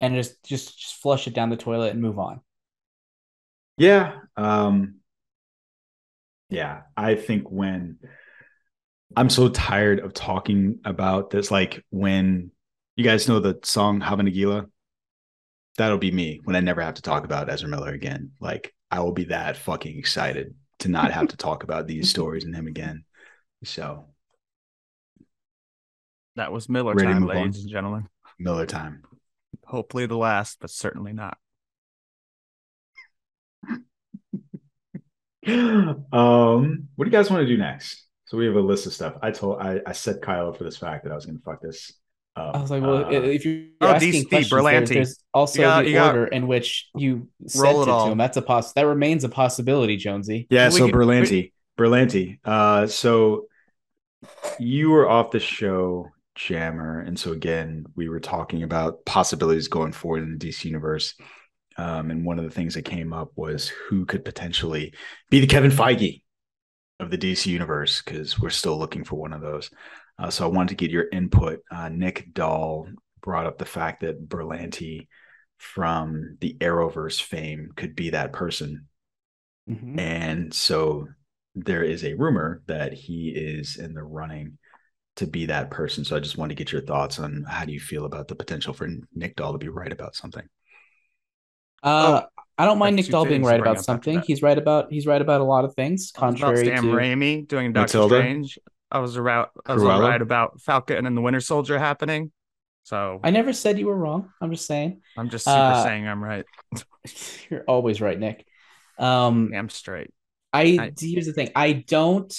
and just just just flush it down the toilet and move on. Yeah. Um yeah, I think when I'm so tired of talking about this, like when you guys know the song Hava Nagila, that'll be me when I never have to talk about Ezra Miller again. Like I will be that fucking excited to not have to talk about these stories and him again. So That was Miller Ready time, move on? ladies and gentlemen. Miller time. Hopefully the last, but certainly not. um, what do you guys want to do next? So we have a list of stuff. I told I, I set Kyle up for this fact that I was going to fuck this. Up. I was like, well, Uh, if you're Oh, asking DC, questions, there- there's also You got- the you got- order in which you sent Roll it, it to all. him. That's a poss. That remains a possibility, Jonesy. Yeah, We so can- Berlanti, Berlanti. Uh, so you were off the show, Jammer, and so again, we were talking about possibilities going forward in the DC universe. Um, and one of the things that came up was who could potentially be the Kevin Feige of the DC universe because we're still looking for one of those. Uh, so I wanted to get your input. Uh, Nick Doll brought up the fact that Berlanti from the Arrowverse fame could be that person. Mhm. And so there is a rumor that he is in the running to be that person. So I just wanted to get your thoughts on how do you feel about the potential for Nick Doll to be right about something? Uh, I don't mind Nick two Doll being right about something. that. He's right about he's right about a lot of things. I was about Contrary Sam to Raimi doing Doctor Matilda? Strange. I was about I was Cruella? right about Falcon and the Winter Soldier happening. So I never said you were wrong. I'm just saying. I'm just super uh, saying I'm right. You're always right, Nick. Um, I'm straight. I I- here's the thing. I don't.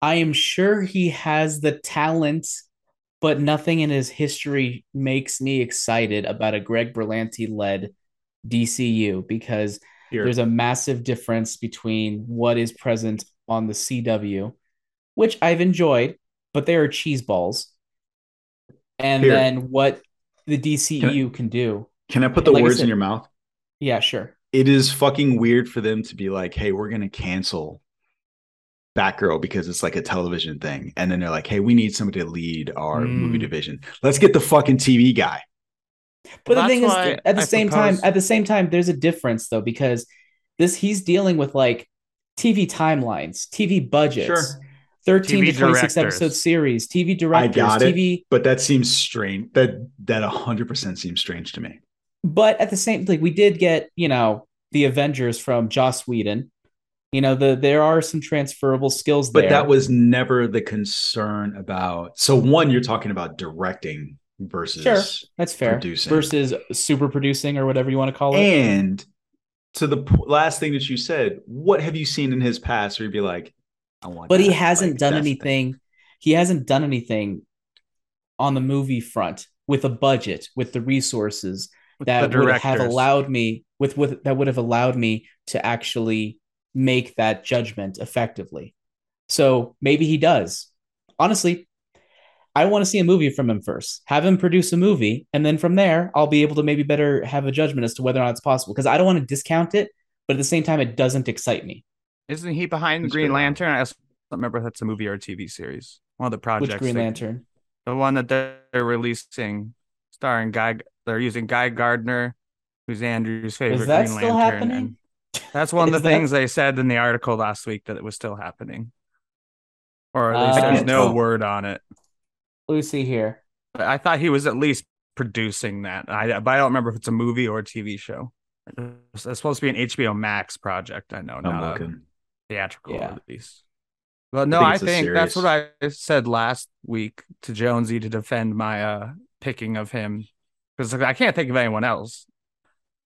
I am sure he has the talent, but nothing in his history makes me excited about a Greg Berlanti led DCU because Here, there's a massive difference between what is present on the CW, which I've enjoyed, but they are cheese balls, and Here. then what the DCU can do. can I put the like words said- in your mouth? Yeah, sure. It is fucking weird for them to be like, hey, we're going to cancel Batgirl because it's like a television thing. And then they're like, hey, we need somebody to lead our movie Mm. division. Let's get the fucking TV guy. But Well, the thing is, at the I same time, at the same time, there's a difference though because this he's dealing with like TV timelines, TV budgets, Sure. 13 TV to 26 episode series, TV directors, got it. TV. But that seems strange. That that hundred percent seems strange to me. But at the same, like we did get, you know, the Avengers from Joss Whedon. You know, the there are some transferable skills there. But that was never the concern about. So one, you're talking about directing versus Sure. that's fair producing. versus super producing or whatever you want to call it. And to the p- last thing that you said, what have you seen in his past where you'd be like, I want but he hasn't Like, done that's thing. anything he hasn't done anything on the movie front with a budget with the resources With that the would have allowed me with with that would have allowed me to actually make that judgment effectively so maybe he does honestly i want to see a movie from him first have him produce a movie and then from there i'll be able to maybe better have a judgment as to whether or not it's possible because i don't want to discount it but at the same time it doesn't excite me Isn't he behind That's Green fair. Lantern? I also don't remember if that's a movie or a TV series. One of the projects. which green they- lantern The one that they're they're releasing, starring Guy. They're using Guy Gardner, who's Andrew's favorite Is that Green still Lantern. happening? And That's one of the Is that- things they said in the article last week that it was still happening, or at least Uh, there's no oh. word on it. Lucy here I thought he was at least producing that. I but I don't remember if it's a movie or a TV show. It's it's supposed to be an HBO Max project. I know, I'm not a looking. theatrical Yeah. release. But no, think I think, that's what I said last week to Jonesy to defend my uh picking of him because I can't think of anyone else.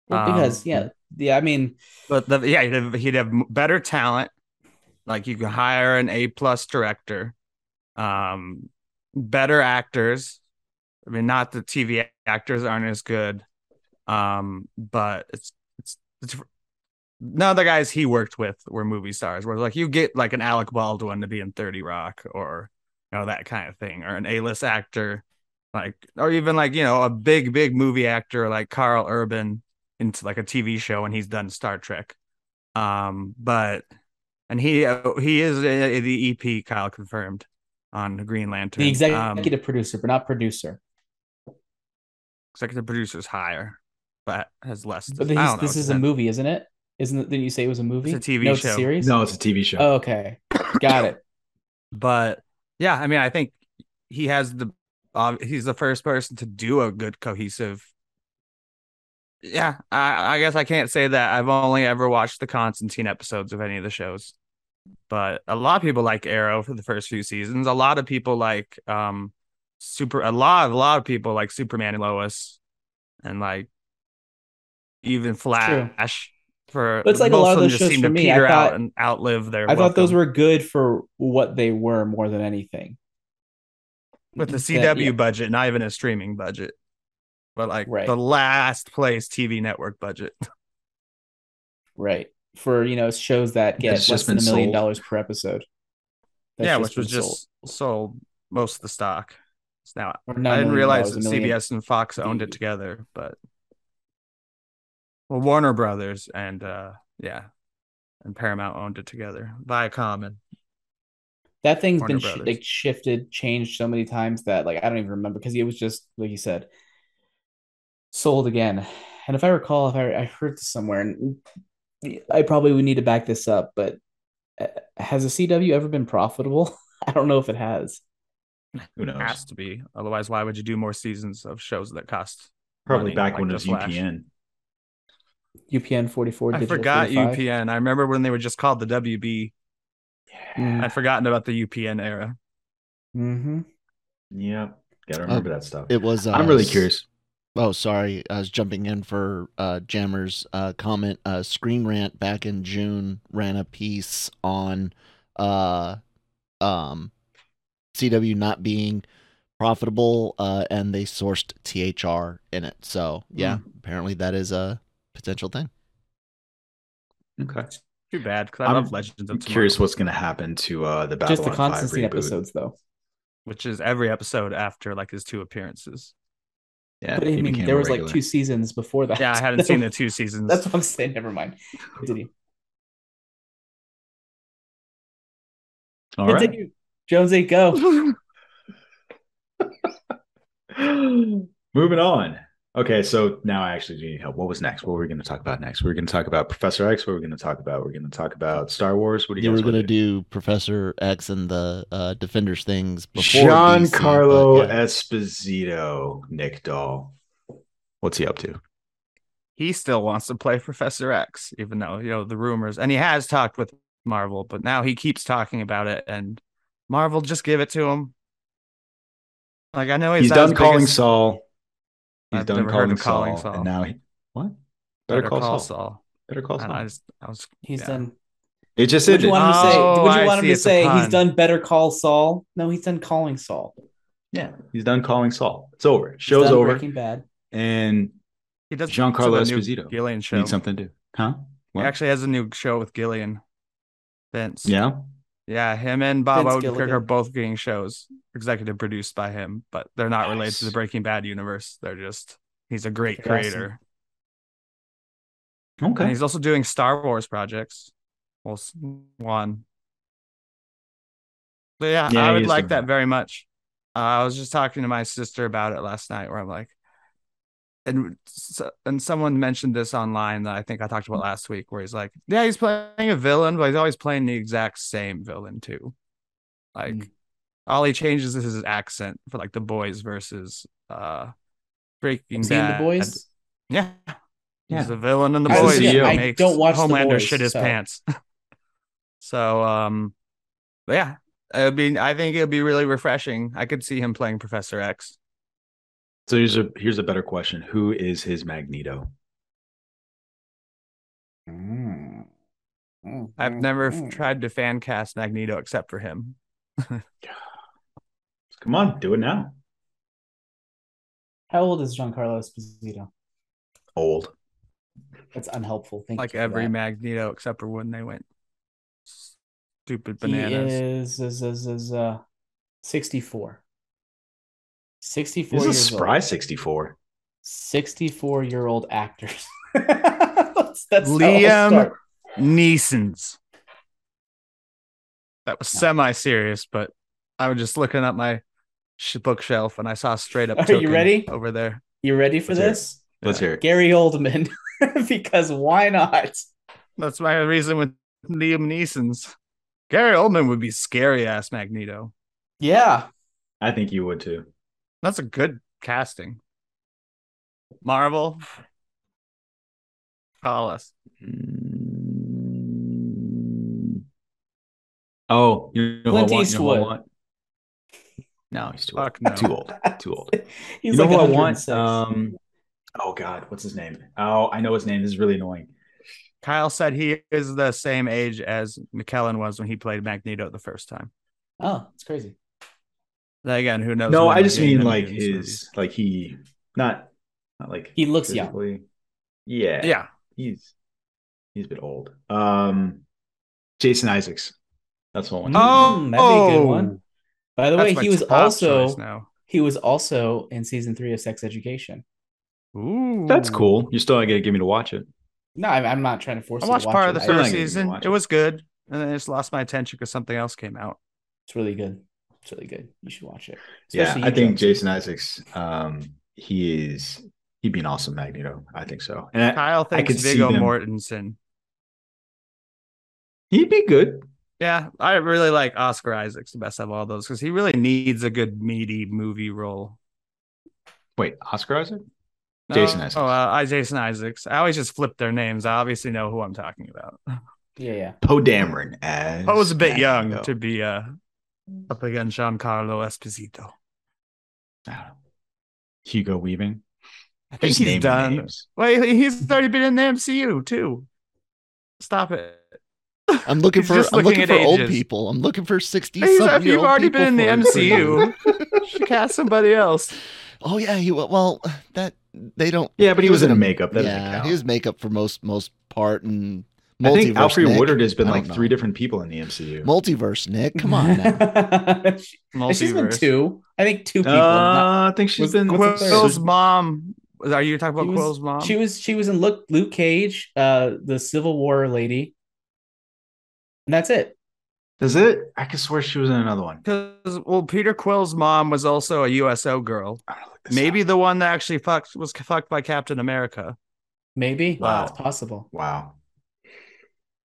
Well, Um, because yeah, yeah. I mean, But the, yeah, he'd have, he'd have better talent. Like you can hire an A plus director, um, better actors. I mean, not the TV actors aren't as good, um, but it's it's it's none of the guys he worked with were movie stars. Where like you get like an Alec Baldwin to be in Thirty Rock or you know that kind of thing, or an A list actor, like or even like you know a big big movie actor like Karl Urban into like a TV show and he's done Star Trek. Um, but and he uh, he is uh, the EP Kyle confirmed on Green Lantern. the Um, executive producer, but not producer. executive producer is higher, but has less. But this, don't this it is a depends. movie, isn't it? Isn't it? Didn't you say it was a movie? It's a TV no, It's show. a series. No, it's a TV show. Oh, okay, got it. But yeah, I mean, I think he has the uh, he's the first person to do a good cohesive. Yeah, I, I guess I can't say that I've only ever watched the Constantine episodes of any of the shows, but a lot of people like Arrow for the first few seasons. A lot of people like um super. A lot, a lot of people like Superman and Lois, and like even Flash. For But it's like a lot of them those just shows seem for to me, I peter out thought- and outlive their. I thought those were good for what they were more than anything. with the CW yeah. budget, not even a streaming budget, but like Right. the last place TV network budget. right for you know shows that get That's less just than a been million sold. dollars per episode. That's yeah, which was just sold. sold. most of the stock. It's now Or not I a didn't realize that CBS and Fox owned it together, but well, Warner Brothers and uh yeah, and Paramount owned it together. Viacom and That thing's Warner been sh- like shifted, changed so many times that like I don't even remember because it was just like you said, sold again. And if I recall, if I, I heard this somewhere, and I probably would need to back this up, but uh, has a CW ever been profitable? I don't know if it has. Who knows? has to be. Otherwise, why would you do more seasons of shows that cost? Probably money, back like when The it was Flash? UPN. UPN forty four. I forgot UPN. I remember when they were just called the WB. Mm. I'd forgotten about the UPN era. Mm-hmm. Yep. Gotta remember that stuff. It was. Uh, I'm really curious. Oh, sorry. I was jumping in for uh, Jammer's uh, comment. Uh, Screen Rant back in June ran a piece on uh, um, CW not being profitable, uh, and they sourced THR in it. So yeah, apparently that is a potential thing. Okay. Too bad because I I'm love Legends of I'm curious what's going to happen to uh, the Babylon Just the 5 Constantine reboot. episodes, though. which is every episode after like his two appearances. Yeah, but I mean, there a was like two seasons before that. Yeah, I hadn't seen the two seasons. That's what I'm saying. Never mind. Continue. All right. Continue. Jonesy, go. Moving on. Okay, so now I actually need help. What was next? What were we going to talk about next? We were going to talk about Professor X. What were we going to talk about? We're going to talk about Star Wars. What do you You were guys going to wanna do Professor X and the uh, Defenders things before Giancarlo DC, but yeah. Esposito, Nick Doll. What's he up to? He still wants to play Professor X, even though you know the rumors, and he has talked with Marvel, but now he keeps talking about it, and Marvel just give it to him. Like I know he's, He's not done calling biggest- Saul. He's I've done calling, of calling Saul, Saul. and now he what? Better, Better, call, call Saul. Saul. Better call Saul. I just, I was, He's yeah. done. it just Would ended. you want him to say? Oh, Would you I want him see, to say he's done Better Call Saul? No, he's done Calling Saul. yeah, he's done calling Saul. It's over. He's Show's done over. Breaking Bad. And He does Giancarlo the new Esposito Gilligan show. need something to do. Huh? He actually has a new show with Gilligan. Vince. yeah. Yeah, him and Bob Vince Odenkirk Gilligan. are both getting shows executive produced by him, but they're not related to the Breaking Bad universe. They're just he's a great awesome. creator. Okay. And he's also doing Star Wars projects. Well, one. But yeah, Yeah, I would like that that. very much. Uh, I was just talking to my sister about it last night, where I'm like, and and someone mentioned this online that I think I talked about last week, where he's like, yeah, he's playing a villain, but he's always playing the exact same villain too. Like, Mm. all he changes is his accent for like the boys versus uh Breaking Bad. the boys? Yeah. Yeah. He's a villain in the I- boys. yeah, I don't watch The Homelander Boys, shit his so- pants. so um but yeah. I mean I think it'd be really refreshing. I could see him playing Professor X. So here's a here's a better question. Who is his Magneto? I've never f- tried to fan cast Magneto except for him. Come on, do it now. How old is Giancarlo Esposito? Old. That's unhelpful. Thank like you. every that. Magneto except for when they went stupid He bananas. is, is, is, is uh, 64. 64 He's a years spry old. 64. 64 year old actors. that's, that's Liam. Neeson's. That was No. semi serious, but I was just looking at my bookshelf and I saw straight up. Are you ready? over there? You ready for Let's hear this? Let's hear it. Gary Oldman. because why not? That's my reason with Liam Neeson's. Gary Oldman would be scary ass Magneto. Yeah. I think you would too. That's a good casting. Marvel, call us. Mm. Oh, you know who I Clint want? You know who I want? No, he's too Fuck old. no. Too old. Too old. He's you know like who I want? Um, oh God, what's his name? Oh, I know his name. This is really annoying. Kyle said he is the same age as McKellen was when he played Magneto the first time. oh, it's crazy. Then Again, who knows? No, I just mean like his, movies. like he, not, not like He looks young. Yeah, Yeah, he's he's a bit old. Um, Jason Isaacs. That's what I want. Oh, Mm, that'd be a good one. By the That's way, he was also now. he was also in season three of Sex Education. Ooh, That's cool. You're still not gonna get me to watch it. No, I'm, I'm not trying to force I you watched to watch part it. of the I- Still not first gonna get me to season. It it. was good, and then I just lost my attention because something else came out. It's really good. It's really good. You should watch it. Yeah, I think Jones. Jason Isaacs. Um, he is he'd be an awesome Magneto. I think so, and I, Kyle I thinks could see Viggo Mortensen. he'd be good. Yeah, I really like Oscar Isaacs the best of all those because he really needs a good meaty movie role. Wait, Oscar Isaac? Jason No, Isaacs. Oh, uh, I Jason Isaacs. I always just flip their names. I obviously know who I'm talking about. Yeah, yeah. Poe Dameron as. I was a bit young to be uh, up against Giancarlo Esposito. I don't know. Hugo Weaving. I think Just he's done. names. Wait, he's already been in the MCU too. Stop it. I'm looking for just I'm looking, looking for at old people. I'm looking for 60 He's, something if year you've already been in the MCU, should cast somebody else. Oh yeah, he well that they don't Yeah, but he was in a makeup. That yeah, he was makeup for most most part and I think Alfre Nick. Woodard has been like know. three different people in the MCU. multiverse, Nick. Come on now. She's been two. I think two people. Uh, I think she's Was- been. what's? Quill's mom. Are you talking She about was- Quill's mom? She was she was in Luke Luke Cage, uh, the Civil War lady, and that's it. Does it? I could swear she was in another one. Because well, Peter Quill's mom was also a USO girl. I'm gonna look this Maybe up. the one that actually fucked was fucked by Captain America. Maybe. Wow. It's possible. Wow.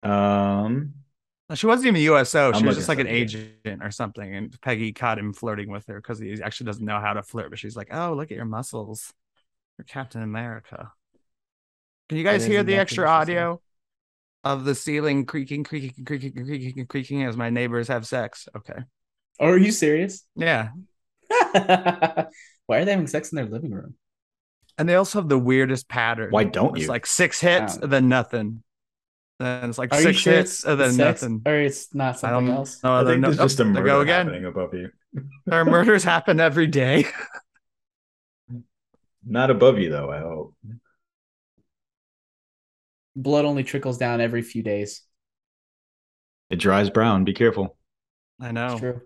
Um. She wasn't even a USO. She I'm was just like an something, yeah. agent or something. And Peggy caught him flirting with her because he actually doesn't know how to flirt. But she's like, "Oh, look at your muscles. You're Captain America." Can you guys hear the extra what she said. audio of the ceiling creaking, creaking, creaking, creaking, creaking as my neighbors have sex? Okay. Oh, are you serious? Yeah. Why are they having sex in their living room? And they also have the weirdest pattern. Why don't It's you? like six hits Wow. and then nothing. Then it's like Are six sure hits and then sex, nothing. or it's not something else? know. I They're think no- there's just a murder go again. happening above you. Our murders happen every day. Not above you though. I hope. Blood only trickles down every few days. It dries brown. Be careful. I It's know. true.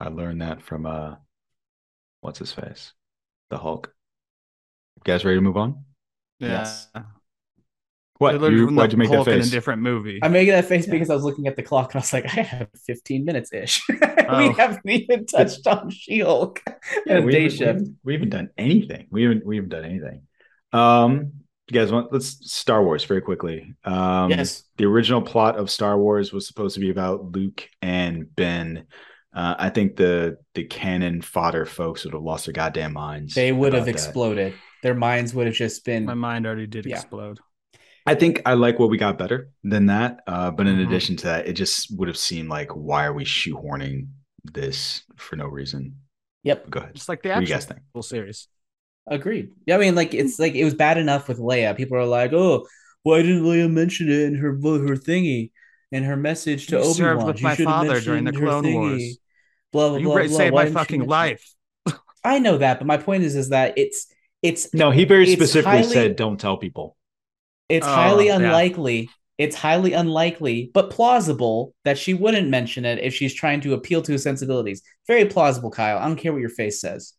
I learned that from uh, what's his face, the Hulk. You guys ready to move on? Yeah. Yes. What? I You, why'd you make that Hulk in a face? different movie. I'm making that face because I was looking at the clock and I was like, I have 15 minutes ish. Oh. we haven't even touched on She Hulk Yeah, we day haven't- we shift. haven't- We haven't done anything. We haven't. We haven't done anything. Um, you guys want? Let's Star Wars very quickly. Um, yes. the original plot of Star Wars was supposed to be about Luke and Ben. Uh, I think the the canon fodder folks would have lost their goddamn minds. They would have about that. exploded. Their minds would have just been. My mind already did Yeah. explode. I think I like what we got better than that. Uh, but in Mhm. addition to that, it just would have seemed like why are we shoehorning this for no reason? Yep. Go ahead. Just like the What do you guys actual think? series. Agreed. Yeah, I mean, like it's like it was bad enough with Leia. People are like, "Oh, why didn't Leia mention it in her her thingy and her message to You Obi served Wan?" with my father during the Clone Wars. Blah blah You blah. ra- blah. saved Why my fucking life. I know that, but my point is, is that it's it's No, he very specifically highly- said, "Don't tell people." It's Oh, highly yeah. unlikely. It's highly unlikely, but plausible that she wouldn't mention it if she's trying to appeal to his sensibilities. Very plausible, Kyle. I don't care what your face says.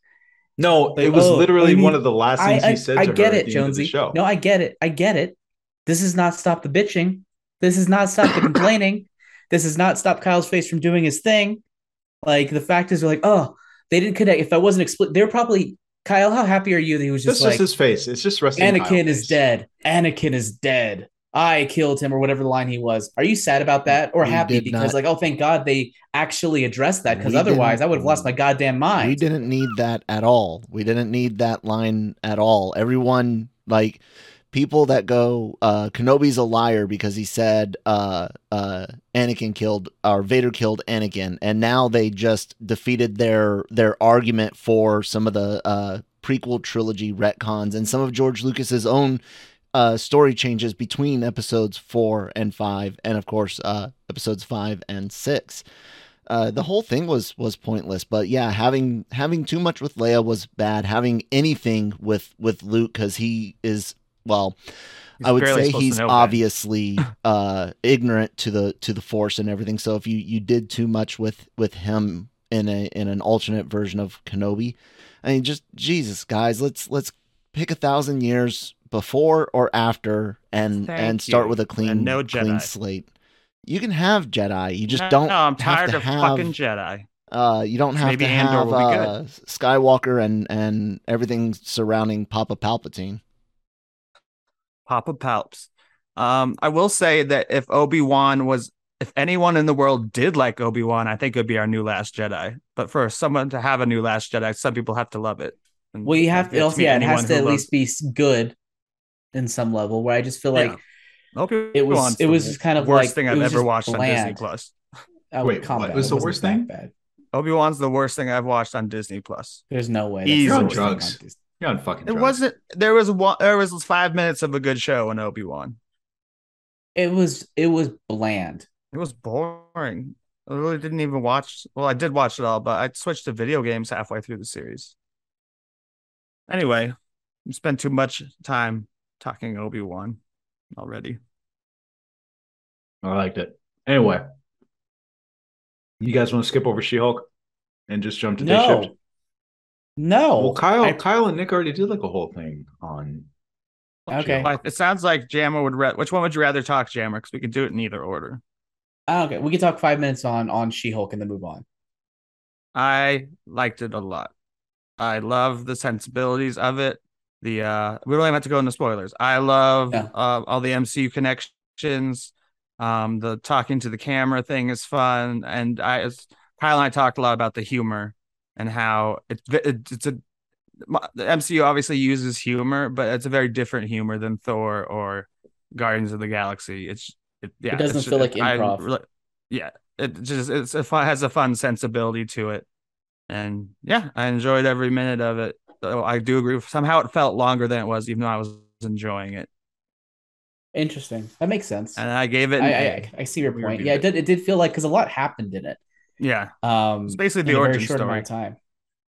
No, Like, it was oh, literally I mean, one of the last I things I, he said. I to get her it, at the end of the Jonesy. show. No, I get it. I get it. This is not stop the bitching. This is not stop the complaining. This is not stop Kyle's face from doing his thing. Like the fact is, they're like, oh, they didn't connect. If I wasn't explicit, they're probably Kyle. How happy are you that he was That's just just like, his face. It's just resting. Anakin is face. dead. Anakin is dead. I killed him, or whatever the line he was. Are you sad about that, or We happy because, not- like, oh, thank God they actually addressed that? Because otherwise, I would have lost my goddamn mind. We didn't need that at all. We didn't need that line at all. Everyone like people that go uh Kenobi's a liar because he said uh uh Anakin killed or Vader killed Anakin and now they just defeated their their argument for some of the uh prequel trilogy retcons and some of George Lucas's own uh story changes between episodes 4 and 5 and of course uh episodes 5 and 6 uh, the whole thing was was pointless. But yeah, having having too much with Leia was bad. Having anything with with Luke because he is well, He's I would say he's know obviously uh, ignorant to the to the Force and everything. So if you you did too much with with him in a in an alternate version of Kenobi, I mean, just Jesus, guys, let's let's pick a thousand years before or after and Thank and start you. with a clean And no clean slate. You can have Jedi. You just No, don't. No, I'm have tired to of have, fucking Jedi. uh, you don't have Maybe to Andor have will be good. uh, Skywalker and and everything surrounding Papa Palpatine. Papa Palps. Um, I will say that if Obi Wan was, if anyone in the world did like Obi Wan, I think it would be our new Last Jedi. But for someone to have a new Last Jedi, some people have to love it. And Well, you have to also, yeah, it has to at loves- least be good in some level. Where I just feel like Yeah. Obi it was- it was just kind of worst like- thing I've ever just watched on Disney. Plus. I Wait, calm what was the worst thing? Bad. Obi Wan's the worst thing I've watched on Disney Plus. There's no way. Easily. the You're on drugs. On Disney. You're on fucking. It drugs. wasn't. There was one. There was five minutes of a good show in Obi Wan. It was it was bland. It was boring. I really didn't even watch. Well, I did watch it all, but I switched to video games halfway through the series. Anyway, we spent too much time talking Obi Wan already. I liked it. Anyway, you guys want to skip over She-Hulk and just jump to day No, shift? No. Well, Kyle, I- Kyle and Nick already did like a whole thing on. on Okay. She-Hulk. It sounds like Jammer would. Ra- Which one would you rather talk, Jammer? Because we could do it in either order. Ah, okay, we can talk five minutes on on She Hulk and then move on. I liked it a lot. I love the sensibilities of it. The uh we don't even have to go into spoilers. I love Yeah. uh, all the MCU connections. Um the talking to the camera thing is fun and I as Kyle and I talked a lot about the humor and how it's it's, a the MCU obviously uses humor, but it's a very different humor than Thor or Guardians of the Galaxy. It's it, yeah, it doesn't feel like improv. really- yeah, it just it's a fun has a fun sensibility to it, and yeah, I enjoyed every minute of it. I do agree. Somehow it felt longer than it was, even though I was enjoying it, Interesting. That makes sense. and I gave it. I, I. I I see your point. Yeah, it it. did. It did feel like because a lot happened in it. Yeah, Um, It's basically in the a very origin short story. amount of time.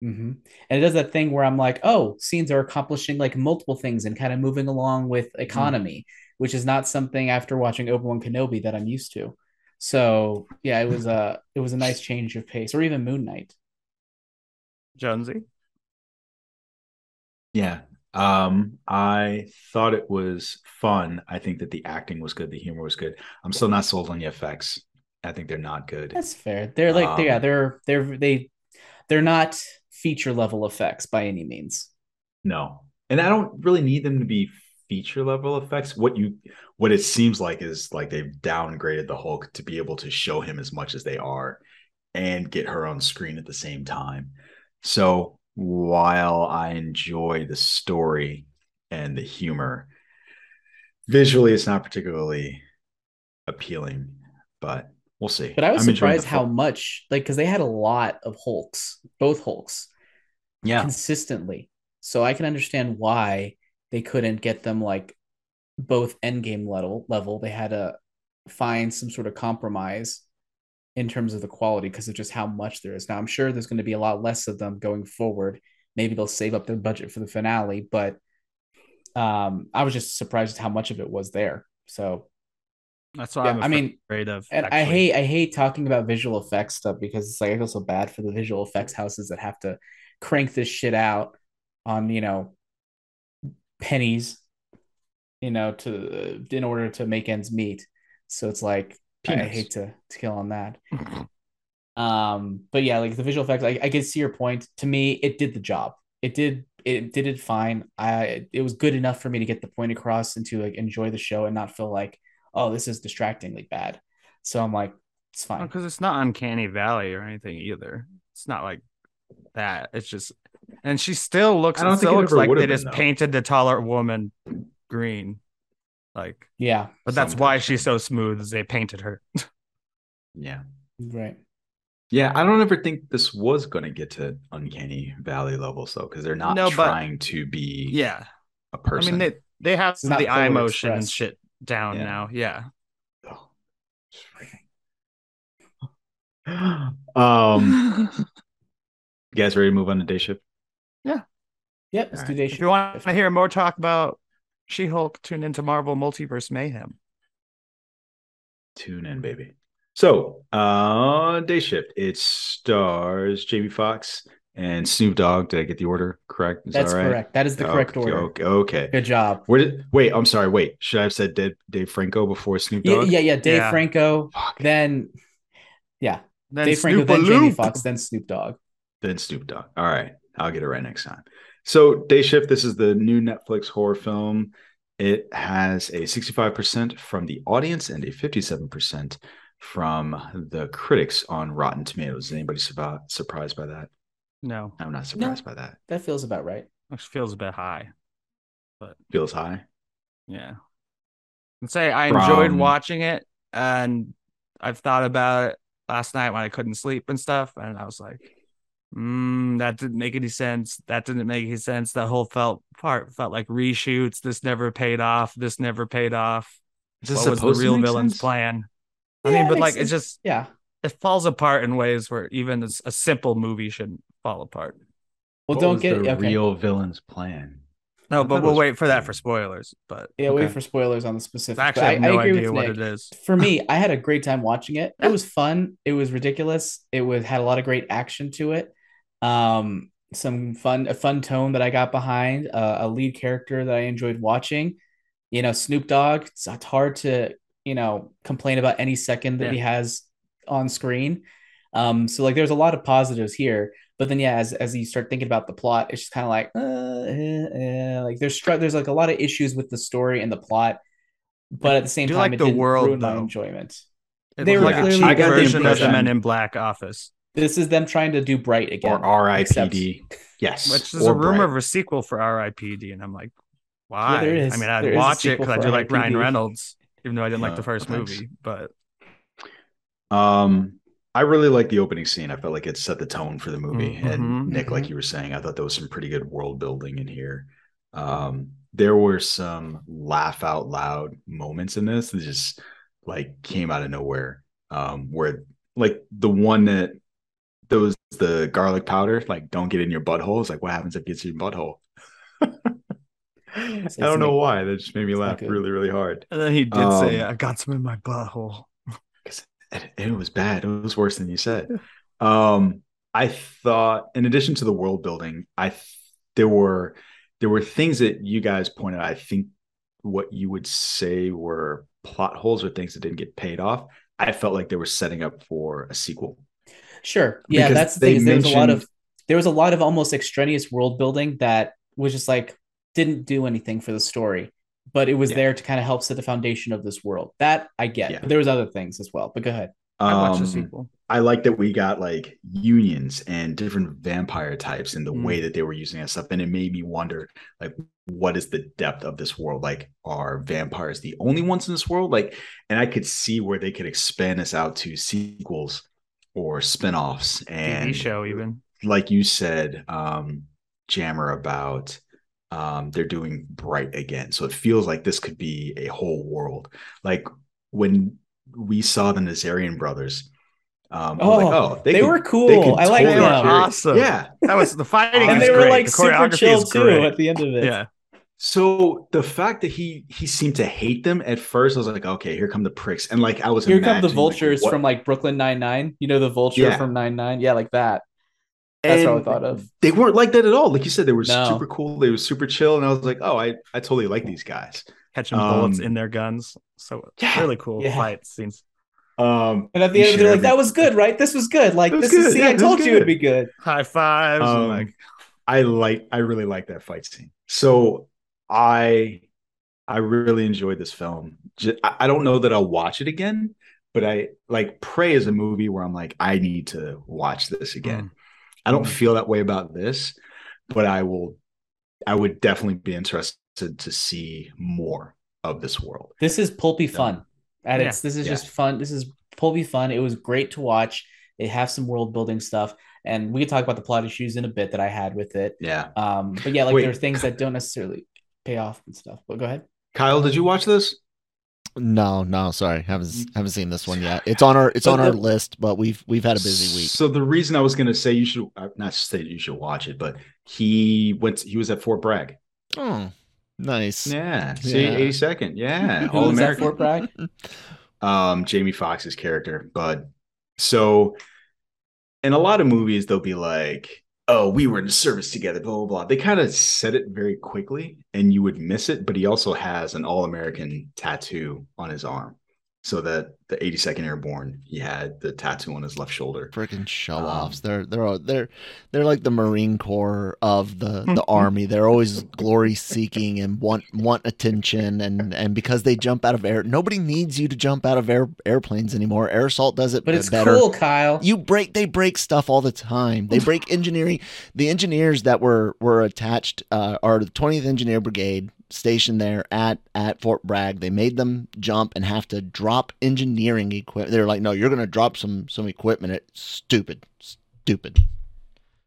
hmm And it does that thing where I'm like, oh, scenes are accomplishing like multiple things and kind of moving along with Mm-hmm. economy, which is not something after watching Obi Wan Kenobi that I'm used to. So yeah, it was a it was a nice change of pace, or even Moon Knight. Jonesy. Yeah. Um, I thought it was fun. I think that the acting was good, the humor was good. I'm still not sold on the effects. I think they're not good. That's fair. They're like, Um, yeah, they're they're they they're not feature level effects by any means. No. And I don't really need them to be feature level effects. What you what it seems like is like they've downgraded the Hulk to be able to show him as much as they are and get her on screen at the same time. So while I enjoy the story and the humor, visually it's not particularly appealing, but we'll see. But I was I'm surprised how much like because they had a lot of Hulks, both Hulks. yeah. consistently. So I can understand why they couldn't get them like both endgame level level. They had to find some sort of compromise in terms of the quality because of just how much there is. Now I'm sure there's going to be a lot less of them going forward. Maybe they'll save up their budget for the finale, but um I was just surprised at how much of it was there. So That's what yeah, I'm I mean afraid of. and I hate I hate talking about visual effects stuff because it's like I feel so bad for the visual effects houses that have to crank this shit out on you know pennies, you know, to in order to make ends meet. So it's like I hate to to kill on that. Um, but yeah, like the visual effects, I, I can see your point. To me, it did the job. It did it did it fine. I it was good enough for me to get the point across and to like enjoy the show and not feel like, oh, this is distractingly bad. So I'm like, it's fine. because it's not uncanny valley or anything either. It's not like that. It's just, and she still looks. I don't still think looks like would've they been, just though. painted the taller woman green, like. Yeah, But that's why she's so smooth. Is they painted her. Yeah. right. Yeah, I don't ever think this was going to get to uncanny valley levels though, because they're not No, but- trying to be yeah, a person. I mean they they have the eye Polar motion and shit down Yeah. now. Yeah, Oh. um, you guys ready to move on to day shift? Yeah. Yep. Let's All do right. day If shift. you want to hear more talk about She-Hulk, tune into Marvel Multiverse Mayhem. Tune in, baby. So, uh, day shift. It stars Jamie Foxx and Snoop Dogg. Did I get the order correct? Is That's that right? correct. That is the correct okay, order. Okay. okay. Good job. Where did wait? I'm sorry. Wait, should I have said Dave, Dave Franco before Snoop Dogg? yeah, yeah. Dave Yeah. Franco, Fuck. then yeah, Then Dave Franco, then Snoop-a-loop. Jamie Foxx, then Snoop Dogg. Then Snoop Dogg. All right. I'll get it right next time. So, Day Shift, this is the new Netflix horror film. It has a 65% from the audience and a 57% from the critics on Rotten Tomatoes. Is anybody surprised by that? No, I'm not surprised by that. That feels about right. which feels a bit high. But feels high. Yeah. And say I enjoyed From- watching it and I've thought about it last night when I couldn't sleep and stuff. And I was like, mm, that didn't make any sense. That didn't make any sense. That whole felt part felt like reshoots. This never paid off. This never paid off. Is this what was the real villain's sense? plan? I Yeah, mean, but like sense. it's just Yeah. it falls apart in ways where even a, a simple movie shouldn't fall apart. Well, What don't was get the okay. real villain's plan. No, but we'll wait for that for spoilers. But Yeah, wait for spoilers on the specific. I actually but have no agree idea with what Nick. it is. For me, I had a great time watching it. It was fun. It was ridiculous. It was had a lot of great action to it. Um, some fun, a fun tone that I got behind. Uh, a lead character that I enjoyed watching. You know, Snoop Dogg. It's, it's hard to you know, complain about any second that he has on screen. Um, so like there's a lot of positives here, but then yeah, as as you start thinking about the plot, it's just kind of like, uh, eh, eh, like there's str- there's like a lot of issues with the story and the plot, but at the same time, like it the didn't world, ruin my enjoyment. It They were like a clearly- cheap the version of the impression- Men in Black office, This is them trying to do bright again, or except- RIPD. Yes. which is a rumor Bright. of a sequel for R.I.P.D. And I'm like, why? there is. I mean, I'd There is a watch it because I do like Ryan Reynolds, even though I didn't like the first thanks. movie. But Um, I really like the opening scene. I felt like it set the tone for the movie. Mhm, And Nick, like mhm. you were saying, I thought there was some pretty good world building in here. Um, there were some laugh out loud moments in this that just like came out of nowhere. Um, where like the one that was the garlic powder, like don't get in your butthole. It's like what happens if it gets in your butthole? I don't know why. That just made me laugh really, really hard. and then he did say, Um, "I got some in my butthole." It was bad. It was worse than you said. Um, I thought, in addition to the world building, I th- there were there were things that you guys pointed out. I think what you would say were plot holes or things that didn't get paid off. I felt like they were setting up for a sequel. Sure. Yeah, Because that's the thing. Is there was a lot of there was a lot of almost extraneous world building that was just like didn't do anything for the story, but it was Yeah. there to kind of help set the foundation of this world. That I get. Yeah. But there was other things as well. But go ahead. I watched the Um, sequel. I like that we got like unions and different vampire types and the Mm. way that they were using that stuff. And it made me wonder, like, what is the depth of this world? Like, are vampires the only ones in this world? Like, and I could see where they could expand this out to sequels or spin-offs and TV show even. like you said, um, Jammer about um, they're doing bright again. So it feels like this could be a whole world. Like when we saw the Nazarian brothers, um, I was like, Oh, oh, They, could- were cool. they I like totally them. them. carry- Awesome. Yeah. That was the fighting. And And they were great. like the super choreography chill too at the end of it. Yeah, So the fact that he he seemed to hate them at first, I was like, okay, here come the pricks, and like I was Here come the imagining, like, vultures from like Brooklyn Nine Nine. You know the vulture Yeah. from Nine Nine. Yeah, like that. That's what I thought of. They weren't like that at all. Like you said, they were No. super cool. They were super chill, and I was like, oh, I I totally like these guys. catching bullets Um, in their guns. So Yeah. really cool Yeah. fight scenes. Um, And at the end, should they're like, "That was good, right? This was good. Like was this is good. see, Yeah, I told you it'd be good." High fives. and Um, like I like I really like that fight scene. So I I really enjoyed this film. Ju- I I don't know that I'll watch it again, but I like Prey is a movie where I'm like I need to watch this again. I don't Mm. feel that way about this, but I will I would definitely be interested to see more of this world. This is pulpy fun. At Yeah. its this is Yeah. just fun. This is pulpy fun. It was great to watch. They have some world building stuff, and we can talk about the plot issues in a bit that I had with it. Yeah. Um, but yeah, like Wait. there are things that don't necessarily pay off and stuff. But go ahead. Kyle, did you watch this? No, no, sorry, haven't haven't seen this one yet. It's on our it's on our list, but we've we've had a busy week. So the reason I was going to say you should uh, not say you should watch it, but he went. He was at Fort Bragg. Oh, nice. Yeah. See, Yeah. 82nd. Yeah. All American. Fort Bragg? um Jamie Foxx's character, Bud. So in a lot of movies, they'll be like, "Oh, we were in service together." Blah blah blah. They kind of said it very quickly, and you would miss it. But he also has an all-American tattoo on his arm, so that the 82nd Airborne, he had the tattoo on his left shoulder. Freaking show Um, offs. they're they're they're they're like the Marine Corps of the the army. They're always glory seeking and want want attention and and because they jump out of air, nobody needs you to jump out of air airplanes anymore. Air assault does it But it's better. cool, Kyle. You break they break stuff all the time. They break engineering. The engineers that were were attached uh, are the 20th Engineer Brigade stationed there at at Fort Bragg. They made them jump and have to drop engineering equipment. They're like, "No, you're going to drop some some equipment." It's stupid. Stupid.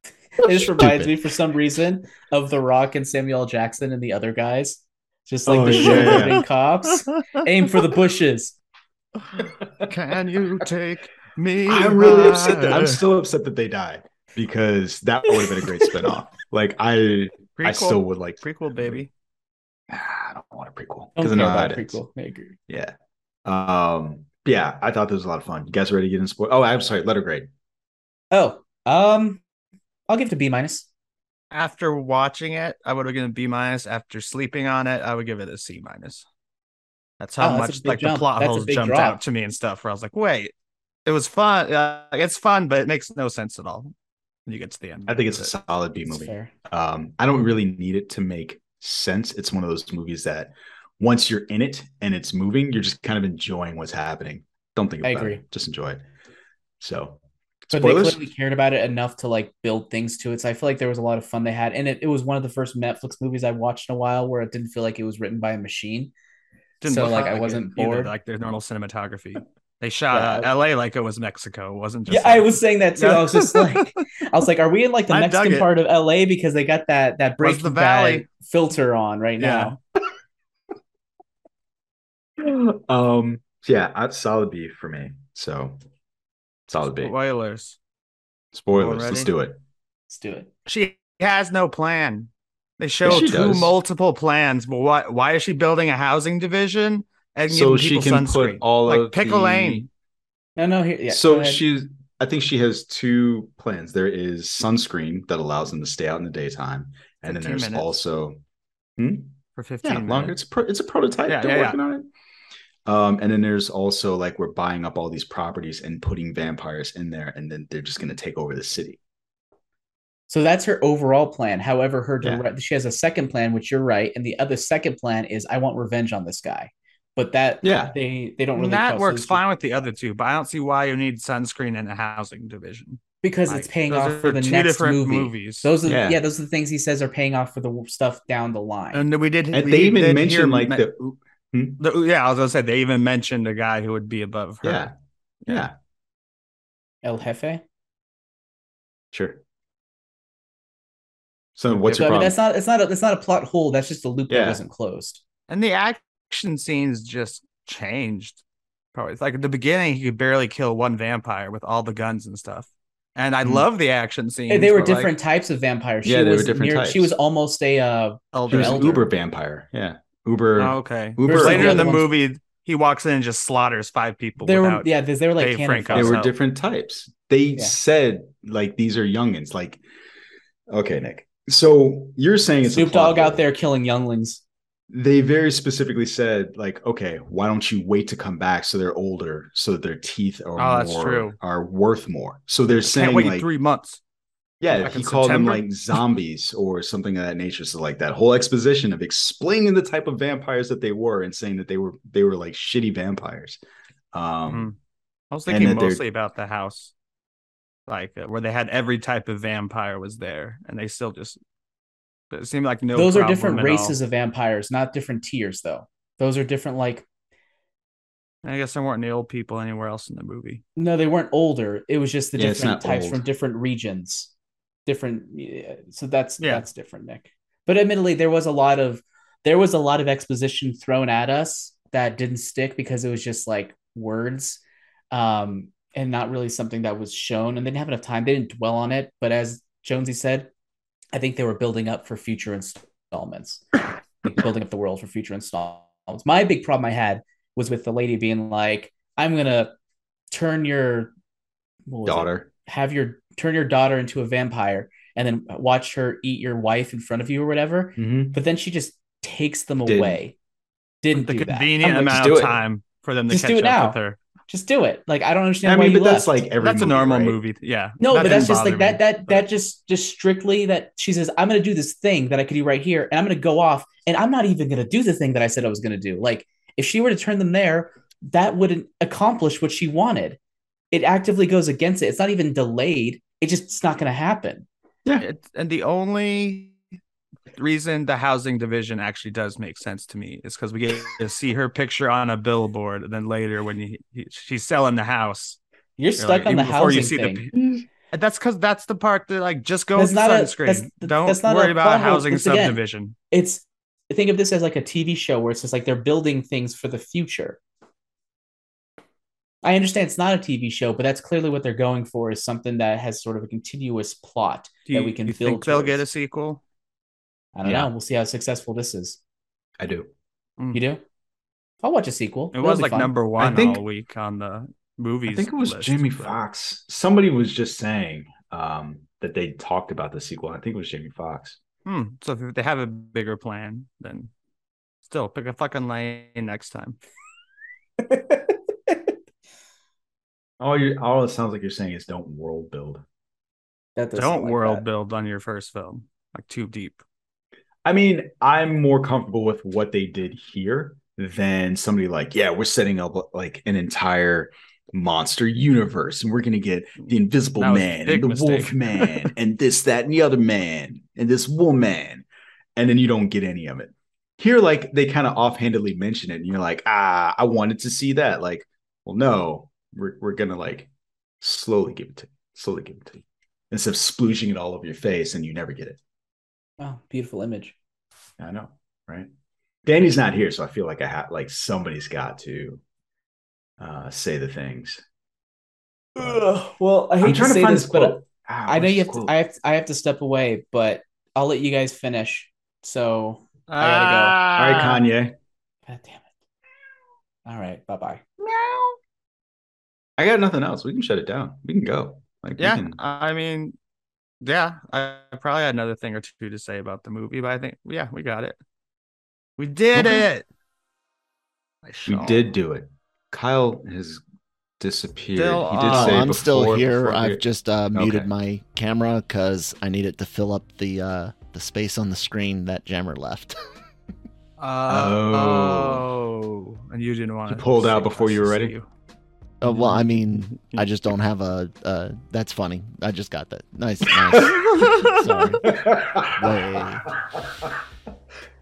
It just reminds Stupid. me, for some reason, of The Rock and Samuel Jackson and the other guys. Just like Oh, the yeah. showboating cops. Aim for the bushes. Can you take me? I'm really upset. That, I'm still upset that they died because that would have been a great spinoff. Like I, I still would like. prequel, baby. Ah, I don't want a prequel because I know how about it prequel. I agree. Yeah. Um. Yeah, I thought this was a lot of fun. You guys ready to get in sport? Oh, I'm sorry. Letter grade. Oh, um, I'll give it a B minus. After watching it, I would have given a B minus. After sleeping on it, I would give it a C minus. That's how Oh, much big like jump. the plot That's holes jumped drop. out to me and stuff. Where I was like, wait, it was fun. Uh, it's fun, but it makes no sense at all when you get to the end. I think it's a solid B movie. Um, I don't really need it to make sense. It's one of those movies that once you're in it and it's moving, you're just kind of enjoying what's happening. Don't think I about agree. it. Just enjoy it. So, But spoilers. they clearly cared about it enough to like build things to it. So I feel like there was a lot of fun they had. And it, it was one of the first Netflix movies I watched in a while where it didn't feel like it was written by a machine. Didn't so like I wasn't either, bored. like their normal cinematography. They shot Yeah. uh, LA like it was Mexico. It wasn't just yeah, I was saying that too. Yeah. I was just like, I was like, are we in like the I Mexican part of LA because they got that that break the valley. filter on right Yeah. now? um, yeah, that's solid B for me. So, solid B. spoilers. Spoilers. Already? Let's do it. Let's do it. She has no plan. They show she two does. multiple plans. But why? Why is she building a housing division and So she can sunscreen? put all like of pick a lane. No, no, here. Yeah. so ahead. she's I think she has two plans. There is sunscreen that allows them to stay out in the daytime, and then there's minutes. also hmm? for 15 yeah, minutes. longer. It's pro, it's a prototype. Yeah, They're yeah, yeah. working on it. Um, and then there's also like we're buying up all these properties and putting vampires in there, and then they're just going to take over the city. So that's her overall plan. However, her Yeah. direct she has a second plan, which you're right, and the other second plan is I want revenge on this guy. But that Yeah. they they don't really that works those- fine with the other two, but I don't see why you need sunscreen in a housing division. because Like, it's paying off for the two next different movie. movies. Those are Yeah. yeah. those are the things he says are paying off for the stuff down the line. And we did. And we they even did mentioned like me- the hmm? the- yeah, I was gonna say they even mentioned a guy who would be above her. yeah, yeah, El Jefe. sure. So what's So your I mean, problem? that's not it's not a, it's not a plot hole. That's just a loop that wasn't closed. And the action scenes just changed. Probably it's like at the beginning, he could barely kill one vampire with all the guns and stuff. And I Mhm. love the action scenes. Hey, they were but, like, different types of vampires. She Yeah, they were was different near- She was almost a uh, She was an elder. Uber vampire. Yeah, Uber. Oh, okay. Uber. Versus Later in the ones- movie, he walks in and just slaughters five people. they were yeah they, they were like Dave cannon Franco. They were different types. They Yeah. said like these are youngins. Like, okay, Nick. So you're saying it's a Snoop plot Dogg out there killing younglings. They very specifically said like, okay, why don't you wait to come back so they're older, so that their teeth are Oh, that's more, true. are worth more. So they're saying Can't wait like, three months. yeah, he called September? them like zombies or something of that nature. So like that whole exposition of explaining the type of vampires that they were and saying that they were they were like shitty vampires. Um, Mhm. I was thinking mostly about the house, like uh, where they had every type of vampire was there, and they still just. But it seemed like no. Those are different races all. of vampires, not different tiers though. Those are different like I guess there weren't any old people anywhere else in the movie. no, they weren't older. It was just the Yeah, different types old. from different regions. Different yeah, so that's Yeah. that's different, Nick. But admittedly, there was a lot of there was a lot of exposition thrown at us that didn't stick because it was just like words. Um and not really something that was shown and they didn't have enough time. They didn't dwell on it. But as Jonesy said, I think they were building up for future installments, building up the world for future installments. My big problem I had was with the lady being like, "I'm gonna turn your what was it? daughter. have your turn your daughter into a vampire, and then watch her eat your wife in front of you or whatever." Mhm. But then she just takes them Didn't. away. Didn't The do convenient I'm like, just amount do of it. time for them to Just catch do it up now. with her. Just do it. Like I don't understand I why mean, you but that's left. like every That's a normal right? movie. Yeah. No, That but that's just like bother that. That but- that just just strictly that she says, "I'm going to do this thing that I could do right here, and I'm going to go off, and I'm not even going to do the thing that I said I was going to do." Like if she were to turn them there, that wouldn't accomplish what she wanted. It actively goes against it. It's not even delayed. It just it's not going to happen. It's, and the only reason the housing division actually does make sense to me is because we get to see her picture on a billboard, and then later when you, she's selling the house, You're stuck like, on the even you housing see the thing. And that's because that's the part that like just go That's not a- that's- Don't that's not worry about housing It's again- subdivision. it's think of this as like a TV show where it's just like they're building things for the future. I understand it's not a TV show, but that's clearly what they're going for is something that has sort of a continuous plot you, that we can you build. think they'll get a sequel? I don't Yeah. know. We'll see how successful this is. I do. You do? I'll watch a sequel. It That'll was like fun. number one think- all week on the movies. I think it was list, Jamie but- Foxx. Somebody was just saying um, that they talked about the sequel. I think it was Jamie Foxx. Hmm. So if they have a bigger plan, then Still, pick a fucking lane next time. All you all it sounds like you're saying is don't world build. That Don't sound like world that. build on your first film, like too deep. I mean, I'm more comfortable with what they did here than somebody like, yeah, we're setting up like an entire monster universe and we're going to get the invisible That man and the mistake. wolf man and this, that, and the other man and this woman. And then you don't get any of it. Here, like they kind of offhandedly mention it, and you're like, ah, I wanted to see that. Like, well, no, we're, we're going to like slowly give it to you, slowly give it to you instead of splooging it all over your face and you never get it. Oh, beautiful image. I know, right? Danny's not here, so I feel like I have like somebody's got to uh say the things. Ugh, well, I hate I'm to trying to say find this, this but. Ah, I know you have to. I have. I have to step away, but I'll let you guys finish. So I Ah. gotta go. All right, Kanye. God damn it. All right. Bye bye. I got nothing else. We can shut it down. We can go. Like Yeah, can- I mean, yeah, I probably had another thing or two to say about the movie, but I think, yeah, we got it. We did Okay. it. We did do it. Kyle has disappeared. Still he did on. say Oh, I'm still here. before I've just uh, muted Okay. my camera because I needed to fill up the uh, the space on the screen that Jammer left. Oh. Oh. and you didn't want You to pulled out before you were ready? you. Uh, well, I mean, I just don't have a. Uh, that's funny. I just got that. Nice, nice. Sorry.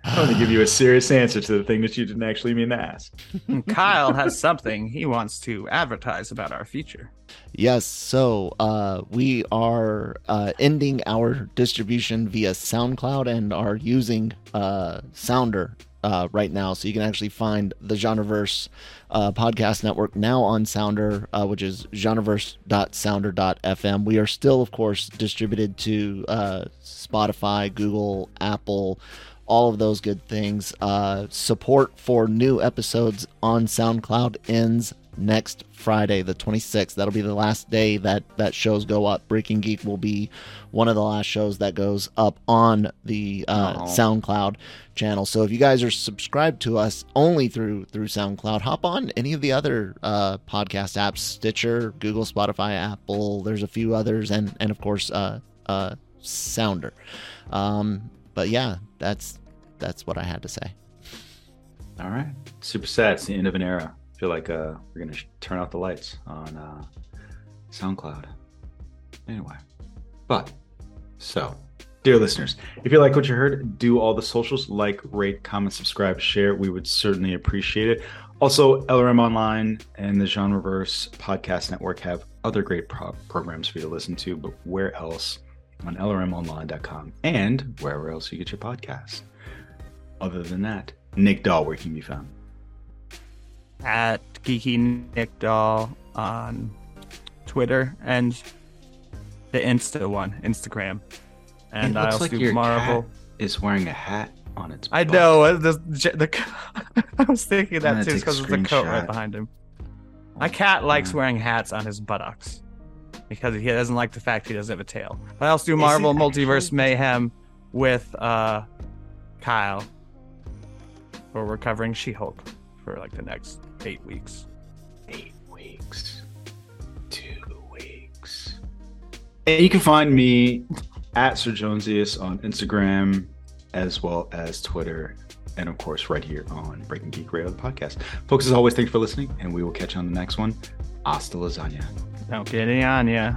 I want to give you a serious answer to the thing that you didn't actually mean to ask. Kyle has something he wants to advertise about our future. Yes, so uh, we are uh, ending our distribution via SoundCloud and are using uh, Sounder uh, right now. So you can actually find the Genreverse uh, podcast network now on Sounder, uh, which is genreverse.sounder.fm. We are still, of course, distributed to uh, Spotify, Google, Apple, all of those good things. Uh, support for new episodes on SoundCloud ends next Friday, the 26th. That'll be the last day that that shows go up. Breaking Geek will be one of the last shows that goes up on the uh. SoundCloud channel. So if you guys are subscribed to us only through through SoundCloud, hop on any of the other uh, podcast apps: Stitcher, Google, Spotify, Apple. There's a few others, and and of course, uh, uh, Sounder. Um, but yeah, that's that's what I had to say. All right. Super sad. It's the end of an era. Feel like uh, we're sh- turn out the lights on uh, SoundCloud. Anyway. But, so, dear listeners, if you like what you heard, do all the socials like, rate, comment, subscribe, share. We would certainly appreciate it. Also, LRM Online and the Genreverse Podcast Network have other great pro- programs for you to listen to, but where else? On LRMOnline.com and wherever else you get your podcasts. Other than that, Nick Doll, where can be found? At Geeky Nick Doll on Twitter and the Insta one, Instagram. And It I looks also like do your Marvel. cat is wearing a hat on its. I butt. know. uh, The, the, I was thinking that too because of the coat right behind him. My cat likes wearing hats on his buttocks because he doesn't like the fact he doesn't have a tail. I also do Marvel actually- Multiverse Mayhem with uh, Kyle, where we're covering She-Hulk for like the next eight weeks. eight weeks, two weeks. And you can find me at Sir Jonesius on Instagram as well as Twitter, and of course, right here on Breaking Geek Radio, the podcast. Folks, as always, thanks for listening, and we will catch you on the next one. Hasta lasagna. Don't get any on ya.